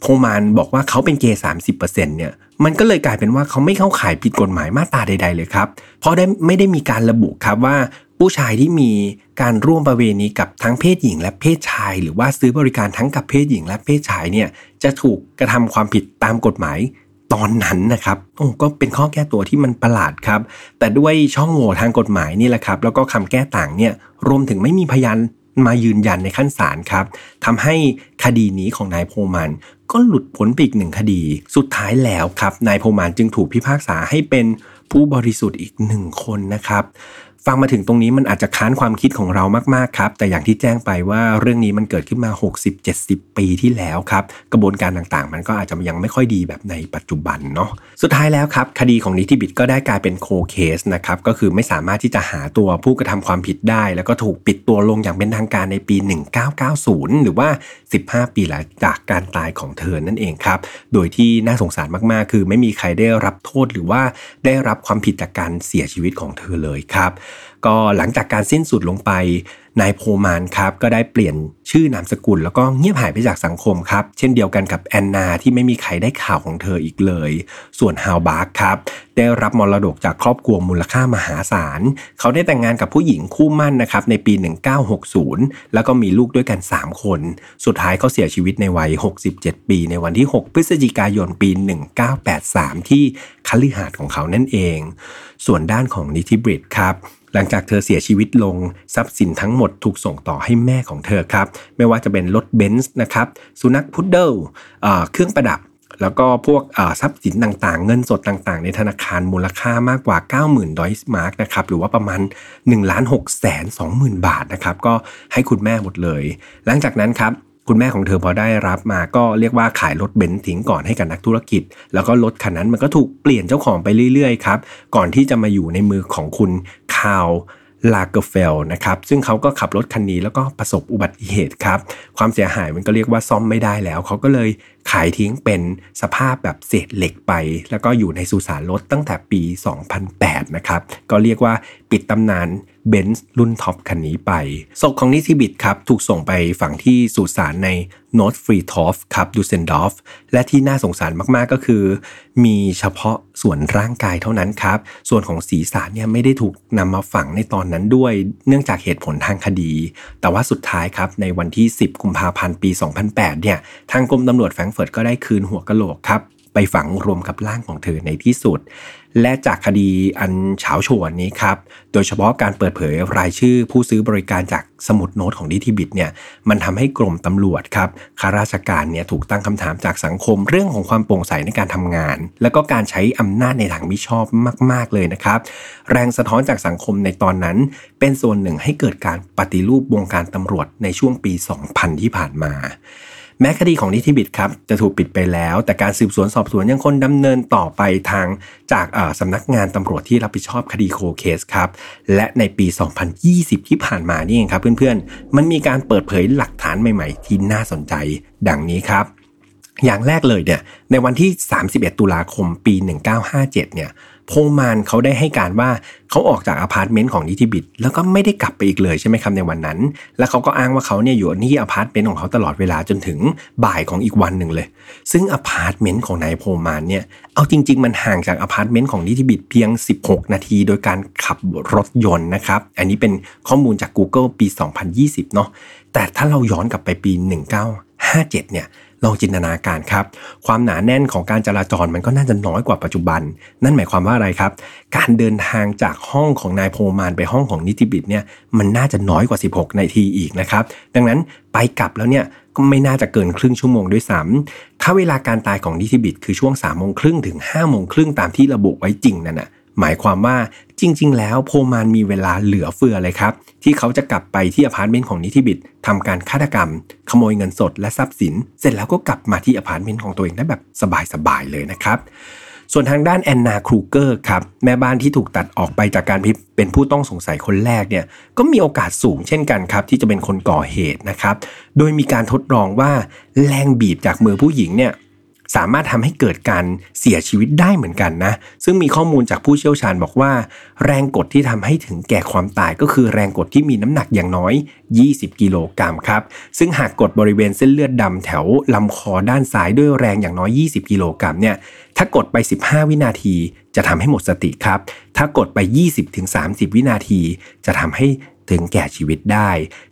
โพมานบอกว่าเขาเป็นเกย์สามสิบเปอร์เซ็นต์เนี่ยมันก็เลยกลายเป็นว่าเขาไม่เข้าข่ายผิดกฎหมายมาตราใด ๆ เลยครับ เพราะได้ไม่ได้มีการระบุครับว่าผู้ชายที่มีการร่วมประเวณีกับทั้งเพศหญิง และเพศชาย หรือว่าซื้อบริการทั้งกับเพศหญิงและเพศชายเนี่ยจะถูกกระทำความผิดตามกฎหมาย ตอนนั้นนะครับโอ้ก็เป็นข้อแก้ตัวที่มันประหลาดครับ แต่ด้วยช่องโหว่ทางกฎหมายนี่แหละครับ แล้วก็คำแก้ต่างเนี่ยรวมถึงไม่มีพยานมายืนยันในขั้นศาลครับทำให้คดีนี้ของนายโพมัน ก็หลุดพ้นไปอีกหนึ่งคดี สุดท้ายแล้วครับ นายโพมันจึงถูกพิพากษาให้เป็นผู้บริสุทธิ์อีกหนึ่งคนนะครับ ฟังมาถึงตรงนี้มันอาจจะค้านความคิดของเรามากๆครับ แต่อย่างที่แจ้งไปว่าเรื่องนี้มันเกิดขึ้นมา 60-70 ปีที่แล้วครับ กระบวนการต่างๆ มันก็อาจจะยังไม่ค่อยดีแบบในปัจจุบันเนาะสุดท้ายแล้วครับ คดีของนิติบิตก็ได้กลายเป็นโคเคสนะครับก็คือไม่สามารถที่จะหาตัวผู้กระทำความผิดได้ แล้วก็ถูกปิดตัวลงอย่างเป็นทางการในปี 1990 หรือว่า 15 ปีหลังจากการตายของเธอนั่นเองครับโดยที่น่าสงสารมากๆ คือไม่มีใครได้รับโทษหรือว่าได้รับความผิดจากการเสียชีวิตของเธอเลยครับก็หลังจากการสิ้นสุดลงไปนายโพมานครับก็ได้เปลี่ยนชื่อนามสกุล แล้วก็เงียบหายไปจากสังคมครับ เช่นเดียวกันกับแอนนาที่ไม่มีใครได้ข่าวของเธออีกเลย ส่วนฮาวบาร์กครับ ได้รับมรดกจากครอบครัวมูลค่ามหาศาล เขาได้แต่งงานกับผู้หญิงคู่มั่นนะครับในปี 1960 แล้วก็มีลูกด้วยกัน 3 คน สุดท้ายเขาเสียชีวิตในวัย 67 ปี ในวันที่ 6 พฤศจิกายนปี 1983 ที่คฤหาสน์ของเขานั่นเอง ส่วนด้านของนิติบิตครับ หลังจากเธอเสียชีวิตลง ทรัพย์สินทั้งหมดถูกส่งต่อให้แม่ของเธอครับ ไม่ว่าจะเป็นรถเบนซ์นะครับ สุนัขพุดเดิลเครื่องประดับ แล้วก็พวกทรัพย์สินต่างๆ เงินสดต่างๆ ในธนาคารมูลค่ามากกว่า 90,000ดอยช์มาร์กนะครับ หรือว่าประมาณ1ล้าน6แสน20,000 บาทนะครับ ก็ให้คุณแม่หมดเลย หลังจากนั้นครับ คุณแม่ของเธอพอได้รับมาก็เรียกว่าขายรถเบนซ์ทิ้งก่อนให้กับนักธุรกิจ แล้วก็รถคันนั้นมันก็ถูกเปลี่ยนเจ้าของไปเรื่อยๆครับก่อนที่จะมาอยู่ในมือของคุณคาวลาเกเฟลนะครับซึ่งเขาก็ขับรถคันนี้แล้วก็ประสบอุบัติเหตุครับ ความเสียหายมันก็เรียกว่าซ่อมไม่ได้แล้ว เขาก็เลยขายทิ้งเป็นสภาพแบบเศษเหล็กไป แล้วก็อยู่ในสุสานรถตั้งแต่ปี 2008 นะครับ ก็เรียกว่าปิดตำนาน เบนซ์รุ่นท็อปคันนี้ไป ศพของนิติบิตครับ ถูกส่งไปฝังที่สุสานในโนตฟรีทอฟครับดูเซนดอฟและที่น่าสงสารมากๆก็คือ มีเฉพาะส่วนร่างกายเท่านั้นครับ ส่วนของศีรษะเนี่ยไม่ได้ถูกนำมาฝังในตอนนั้นด้วย เนื่องจากเหตุผลทางคดี แต่ว่าสุดท้ายครับ ในวันที่ 10 กุมภาพันธ์ปี 2008 เนี่ย ทางกรมตำรวจแฟรงเฟิร์ตก็ได้คืนหัวกะโหลกครับ ไปฝังรวมกับร่างของเธอในที่สุด และจากคดีอันเฉาโฉวนนี้ครับ โดยเฉพาะการเปิดเผยรายชื่อผู้ซื้อบริการจากสมุดโน้ตของดิทิบิตเนี่ย มันทำให้กรมตำรวจครับ ข้าราชการเนี่ยถูกตั้งคำถามจากสังคมเรื่องของความโปร่งใสในการทำงาน แล้วก็การใช้อำนาจในทางมิชอบมาก ๆ เลยนะครับ แรงสะท้อนจากสังคมในตอนนั้น เป็นส่วนหนึ่งให้เกิดการปฏิรูปวงการตำรวจในช่วงปี 2000 ที่ผ่านมา แม้คดีของนิติบิตครับจะถูกปิดไปแล้ว แต่การสืบสวนสอบสวนยังคงดำเนินต่อไปทางจากสำนักงานตำรวจที่รับผิดชอบคดีโคเคสครับและในปี 2020 ที่ผ่านมานี่เองครับเพื่อนๆ มันมีการเปิดเผยหลักฐานใหม่ๆ ที่น่าสนใจดังนี้ครับอย่างแรกเลยเนี่ยในวันที่ 31 ตุลาคมปี 1957 เนี่ย โพมานเขาได้ให้การว่าเขาออกจากอพาร์ตเมนต์ของนิติบิตแล้วก็ไม่ได้กลับไปอีกเลยใช่ไหมครับในวันนั้น แล้วเขาก็อ้างว่าเขาเนี่ยอยู่ที่อพาร์ตเมนต์ของเขาตลอดเวลาจนถึงบ่ายของอีกวันหนึ่งเลย ซึ่งอพาร์ตเมนต์ของนายโพมานเนี่ยเอาจริง ๆ มันห่างจากอพาร์ตเมนต์ของนิติบิดเพียง 16 นาที โดยการขับรถยนต์นะครับอันนี้เป็นข้อมูลจาก Google ปี 2020 เนาะแต่ถ้าเราย้อนกลับไปปี 19 57 เนี่ย ลองจินตนาการครับ ความหนาแน่นของการจราจรมันก็น่าจะน้อยกว่าปัจจุบัน นั่นหมายความว่าอะไรครับ การเดินทางจากห้องของนายโพมานไปห้องของนิติบิตเนี่ยมันน่าจะน้อยกว่า 16 นาทีอีกนะครับ ดังนั้นไปกลับแล้วเนี่ยก็ไม่น่าจะเกินครึ่งชั่วโมงด้วยซ้ำถ้าเวลาการตายของนิติบิตคือช่วง3ามโมงครึ่งถึง5้าโมงครึ่งตามที่ระบุไว้จริงนั่นนะ หมายความว่าจริง ๆ แล้วโพมานมีเวลาเหลือเฟือเลยครับ ที่เขาจะกลับไปที่อพาร์ตเมนต์ของนิติบิตทำการฆาตกรรม ขโมยเงินสดและทรัพย์สิน เสร็จแล้วก็กลับมาที่อพาร์ตเมนต์ของตัวเองได้แบบสบาย ๆ เลยนะครับส่วนทางด้านแอนนาครูเกอร์ครับแม่บ้านที่ถูกตัดออกไปจากการเป็นผู้ต้องสงสัยคนแรกเนี่ยก็มีโอกาสสูงเช่นกันครับที่จะเป็นคนก่อเหตุนะครับ โดยมีการทดลองว่าแรงบีบจากมือผู้หญิงเนี่ย สามารถทำให้เกิดการเสียชีวิตได้เหมือนกันนะ ซึ่งมีข้อมูลจากผู้เชี่ยวชาญบอกว่า แรงกดที่ทำให้ถึงแก่ความตายก็คือแรงกดที่มีน้ำหนักอย่างน้อย 20 กิโลกรัมครับ ซึ่งหากกดบริเวณเส้นเลือดดำแถวลำคอด้านซ้ายด้วยแรงอย่างน้อย 20 กิโลกรัมเนี่ย ถ้ากดไป 15 วินาทีจะทำให้หมดสติครับ ถ้ากดไป 20-30 วินาที จะทำให้ ถึงแก่ชีวิตได้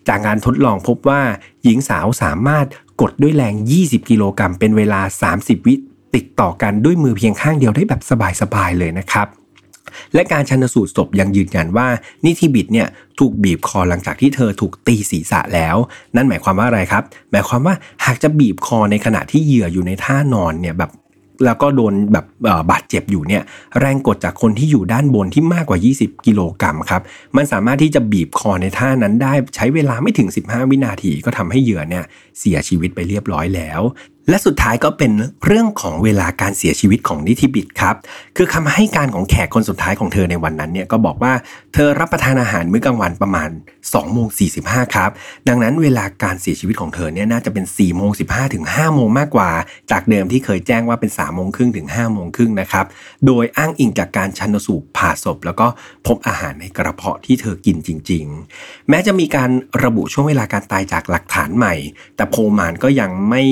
จากการทดลองพบว่าหญิงสาวสามารถกดด้วยแรง 20 กิโลกรัมเป็นเวลา 30 วิติดต่อกันด้วยมือเพียงข้างเดียวได้แบบสบายๆเลยนะครับและการชันสูตรศพยังยืนยันว่านิติบิดเนี่ยถูกบีบคอหลังจากที่เธอถูกตีศีรษะแล้ว นั่นหมายความว่าอะไรครับ หมายความว่าหากจะบีบคอในขณะที่เหยื่ออยู่ในท่านอนเนี่ยแบบ แล้วก็โดนแบบบาดเจ็บอยู่เนี่ยแรงกดจากคนที่อยู่ด้านบนที่มากกว่า 20 กิโลกรัมครับมันสามารถที่จะบีบคอในท่านั้นได้ใช้เวลาไม่ถึง 15 วินาทีก็ทำให้เหยื่อเนี่ยเสียชีวิตไปเรียบร้อยแล้ว และสุดท้ายก็เป็นเรื่องของเวลาการเสียชีวิตของนิติบิดครับ คือคำให้การของแขกคนสุดท้ายของเธอในวันนั้นเนี่ยก็บอกว่าเธอรับประทานอาหารมื้อกลางวันประมาณ2โมง45ครับ ดังนั้นเวลาการเสียชีวิตของเธอเนี่ยน่าจะเป็น4โมง15ถึง5โมงมากกว่า จากเดิมที่เคยแจ้งว่าเป็น3โมงครึ่งถึง5โมงครึ่งนะครับ โดยอ้างอิงจากการชันสูตรผ่าศพ แล้วก็พบอาหารในกระเพาะที่เธอกินจริง ๆ แม้จะมีการระบุช่วงเวลาการตายจากหลักฐานใหม่ แต่โพมานก็ยังไม่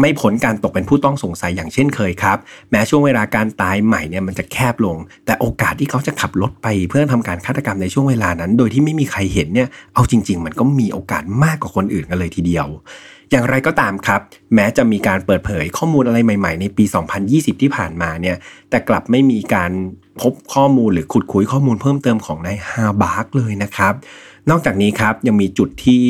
ไม่ผลการตกเป็นผู้ต้องสงสัยอย่างเช่นเคยครับ แม้ช่วงเวลาการตายใหม่เนี่ยมันจะแคบลง แต่โอกาสที่เขาจะขับรถไปเพื่อทำการฆาตกรรมในช่วงเวลานั้น โดยที่ไม่มีใครเห็นเนี่ยเอาจริง ๆ มันก็มีโอกาสมากกว่าคนอื่นกันเลยทีเดียว อย่างไรก็ตามครับ แม้จะมีการเปิดเผยข้อมูลอะไรใหม่ ๆ ในปี 2020 ที่ผ่านมาเนี่ยแต่กลับไม่มีการพบข้อมูลหรือขุดคุยข้อมูลเพิ่มเติมของนายฮาบาร์กเลยนะครับนอกจากนี้ครับยังมีจุดที่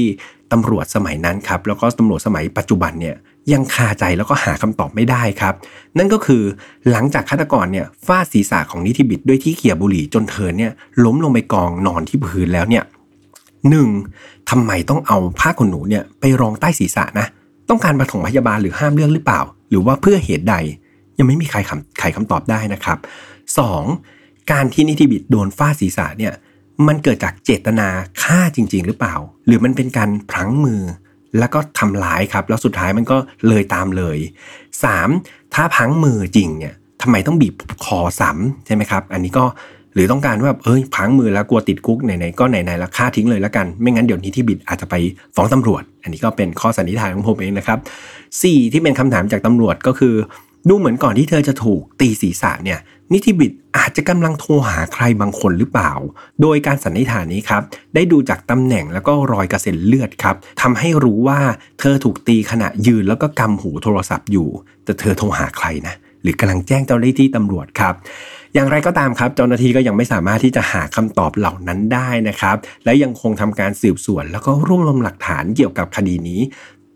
ตำรวจสมัยนั้นครับแล้วก็ตำรวจสมัยปัจจุบันเนี่ยยังคาใจแล้วก็หาคำตอบไม่ได้ครับ นั่นก็คือหลังจากฆาตกรเนี่ยฟาดศีรษะของนิติบิดด้วยที่เขี่ยบุหรี่จนเธอเนี่ยล้มลงไปกองนอนที่พื้นแล้วเนี่ยหนึ่งทำไมต้องเอาผ้าขนหนูเนี่ยไปรองใต้ศีรษะนะ ต้องการมาถงพยาบาลหรือห้ามเรื่องหรือเปล่า หรือว่าเพื่อเหตุใด ยังไม่มีใครไขคำตอบได้นะครับ 2. การที่นิติบิดโดนฟาดศีรษะเนี่ย มันเกิดจากเจตนาฆ่าจริง ๆ หรือเปล่า หรือมันเป็นการพลั้งมือ แล้วก็ทำร้ายครับ แล้วสุดท้ายมันก็เลยตามเลย 3. ถ้าพังมือจริงเนี่ยทำไมต้องบีบคอซ้ำใช่ไหมครับ อันนี้ก็หรือต้องการว่าเอ้ยพังมือแล้วกลัวติดคุกไหนๆก็ไหนๆแล้วฆ่าทิ้งเลยแล้วกัน ไม่งั้นเดี๋ยวนี้ที่บิดอาจจะไปฟ้องตำรวจ อันนี้ก็เป็นข้อสันนิษฐานของผมเองนะครับ 4. ที่เป็นคำถามจากตำรวจก็คือ ดูเหมือนก่อนที่เธอจะถูกตีศีรษะเนี่ย นิติบิดอาจจะกำลังโทรหาใครบางคนหรือเปล่า โดยการสันนิษฐานนี้ครับ ได้ดูจากตำแหน่งแล้วก็รอยกระเซ็นเลือดครับทำให้รู้ว่าเธอถูกตีขณะยืนแล้วก็กำหูโทรศัพท์อยู่ แต่เธอโทรหาใครนะ หรือกำลังแจ้งเจ้าหน้าที่ตำรวจครับ อย่างไรก็ตามครับ เจ้าหน้าที่ก็ยังไม่สามารถที่จะหาคำตอบเหล่านั้นได้นะครับ และยังคงทำการสืบสวน แล้วก็รวบรวมหลักฐานเกี่ยวกับคดีนี้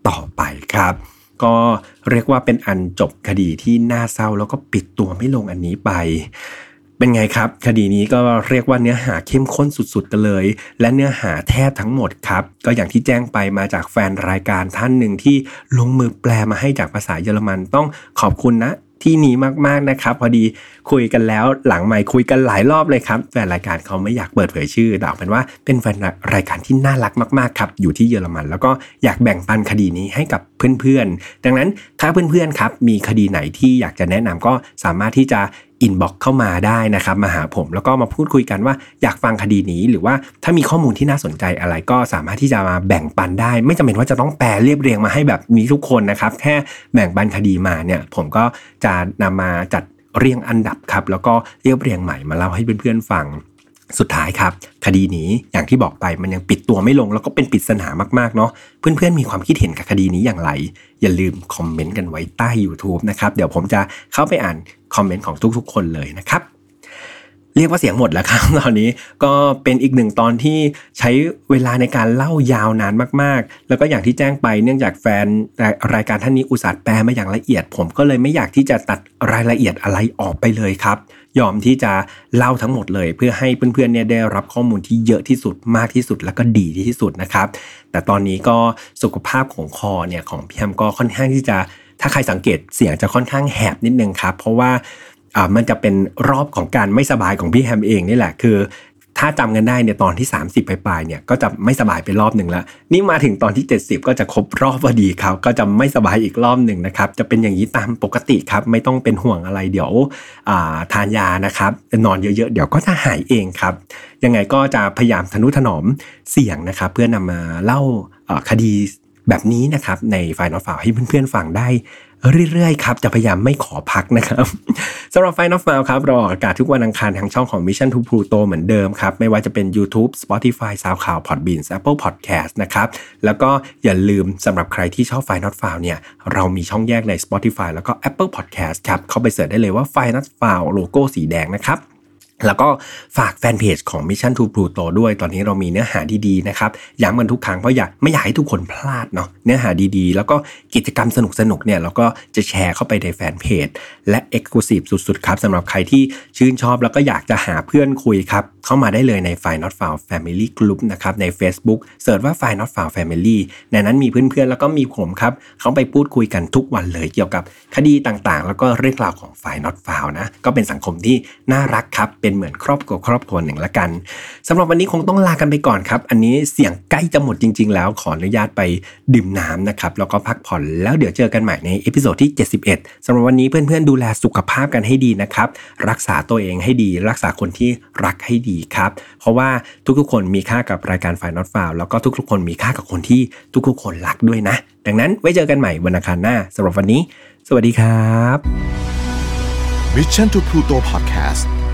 ต่อไปครับ ก็เรียกว่าเป็นอันจบคดีที่น่าเศร้าแล้วก็ปิดตัวไม่ลงอันนี้ไป เป็นไงครับ คดีนี้ก็เรียกว่าเนื้อหาเข้มข้นสุดๆกันเลย และเนื้อหาแทบทั้งหมดครับ ก็อย่างที่แจ้งไปมาจากแฟนรายการท่านหนึ่งที่ลงมือแปลมาให้จากภาษาเยอรมันต้องขอบคุณนะที่นี้มากๆนะครับ พอดีคุยกันแล้วหลังใหม่คุยกันหลายรอบเลยครับแฟนรายการเขาไม่อยากเปิดเผยชื่อแต่เป็นว่าเป็นแฟนรายการที่น่ารักมากๆครับอยู่ที่เยอรมัน แล้วก็อยากแบ่งปันคดีนี้ให้กับ เพื่อนๆ ดังนั้นถ้าเพื่อนๆครับมีคดีไหนที่อยากจะแนะนำก็สามารถที่จะอินบ็อกเข้ามาได้นะครับมาหาผมแล้วก็มาพูดคุยกันว่าอยากฟังคดีนี้ หรือว่าถ้ามีข้อมูลที่น่าสนใจอะไรก็สามารถที่จะมาแบ่งปันได้ ไม่จำเป็นว่าจะต้องแปลเรียบเรียงมาให้แบบนี้ทุกคนนะครับ แค่แบ่งปันคดีมาเนี่ยผมก็จะนำมาจัดเรียงอันดับครับ แล้วก็เรียบเรียงใหม่มาเล่าให้เพื่อนๆฟัง สุดท้ายครับ คดีนี้อย่างที่บอกไปมันยังปิดตัวไม่ลง แล้วก็เป็นปริศนามากๆเนาะเพื่อนๆมีความคิดเห็นกับคดีนี้อย่างไร อย่าลืมคอมเมนต์กันไว้ใต้ YouTube นะครับเดี๋ยวผมจะเข้าไปอ่านคอมเมนต์ของทุกๆ คนเลยนะครับเรียกว่าเสียงหมดแล้วครับตอนนี้ก็เป็นอีกหนึ่งตอนที่ใช้เวลาในการเล่ายาวนานมากๆ แล้วก็อย่างที่แจ้งไปเนื่องจากแฟนรายการท่านนี้อุตส่าห์แปลมาอย่างละเอียด ผมก็เลยไม่อยากที่จะตัดรายละเอียดอะไรออกไปเลยครับ ยอมที่จะเล่าทั้งหมดเลย เพื่อให้เพื่อนๆเนี่ยได้รับข้อมูลที่เยอะที่สุดมากที่สุดแล้วก็ดีที่สุดนะครับ แต่ตอนนี้ก็สุขภาพของคอเนี่ยของพี่แฮมก็ค่อนข้างที่จะถ้าใครสังเกตเสียงจะค่อนข้างแหบนิดนึงครับ เพราะว่าอ่ามันจะเป็นรอบของการไม่สบายของพี่แฮมเองนี่แหละ คือ ถ้าจำกันได้เนี่ยตอนที่ 30ปลายๆเนี่ยก็จะไม่สบายไปรอบหนึ่งแล้ว นี่มาถึงตอนที่ 70 ก็จะครบรอบพอดีครับ ก็จะไม่สบายอีกรอบหนึ่งนะครับ จะเป็นอย่างนี้ตามปกติครับ ไม่ต้องเป็นห่วงอะไรเดี๋ยวทานยานะครับนอนเยอะๆ เดี๋ยวก็จะหายเองครับ ยังไงก็จะพยายามทนุถนอมเสี่ยงนะครับ เพื่อนำมาเล่าคดีแบบนี้นะครับในไฟล์นอลฟาวให้เพื่อนๆฟังได้ เรื่อยๆครับ จะพยายามไม่ขอพักนะครับสำหรับ File Not Found ครับเราออกอากาศทุกวันอังคารทางช่องของ Mission to Pluto เหมือนเดิมครับ ไม่ว่าจะเป็น YouTube Spotify SoundCloud Podbean Apple Podcast นะครับ แล้วก็อย่าลืมสำหรับใครที่ชอบ File Not Found เนี่ย เรามีช่องแยกใน Spotify แล้วก็ Apple Podcast ครับ เข้าไป search ได้เลยว่า File Not Found โลโก้สีแดงนะครับ แล้วก็ฝากแฟนเพจของ Mission to Pluto ด้วยตอนนี้เรามีเนื้อหาดีๆนะครับย้ำกันทุกครั้งเพราะอยากไม่อยากให้ทุกคนพลาดเนาะเนื้อหาดีๆ แล้วก็กิจกรรมสนุกๆเนี่ยเราก็จะแชร์เข้าไปในแฟนเพจ และ Exclusive สุดๆ ครับสำหรับใครที่ชื่นชอบแล้วก็อยากจะหาเพื่อนคุยครับ เข้ามาได้เลยใน f i Not f o u n Family Group นะครับใน Facebook เสิร์ชว่า f i Not f o u n Family ในนั้นมีเพื่อนๆแล้วก็มีผมครับเขาไปพูดคุยกันทุกวันเลยเกี่ยวกับคดีต่างๆ แล้วก็เรื่องราวของ f i n o t f o u n นะก็เป็นสังคมที่น่ารักครับเป็นเหมือนครอบครัวครอบครัวหนึ่งละกันสำหรับวันนี้คงต้องลากันไปก่อนครับ อันนี้เสียงใกล้จะหมดจริง ๆ แล้วขออนุญาตไปดื่มน้ำนะครับแล้วก็พักผ่อนแล้วเดี๋ยวเจอกันใหม่ใน episode ที่ 71สำหรับวันนี้เพื่อนๆดูแลสุขภาพกันให้ดีนะครับ รักษาตัวเองให้ดี รักษาคนที่รักให้ดีครับ เพราะว่าทุกๆ คนมีค่ากับรายการ File Not Found แล้วก็ทุกๆ คนมีค่ากับคนที่ทุกๆ คนรักด้วยนะ ดังนั้นไว้เจอกันใหม่วันอังคารหน้าสำหรับวันนี้ สวัสดีครับ Mission to Pluto Podcast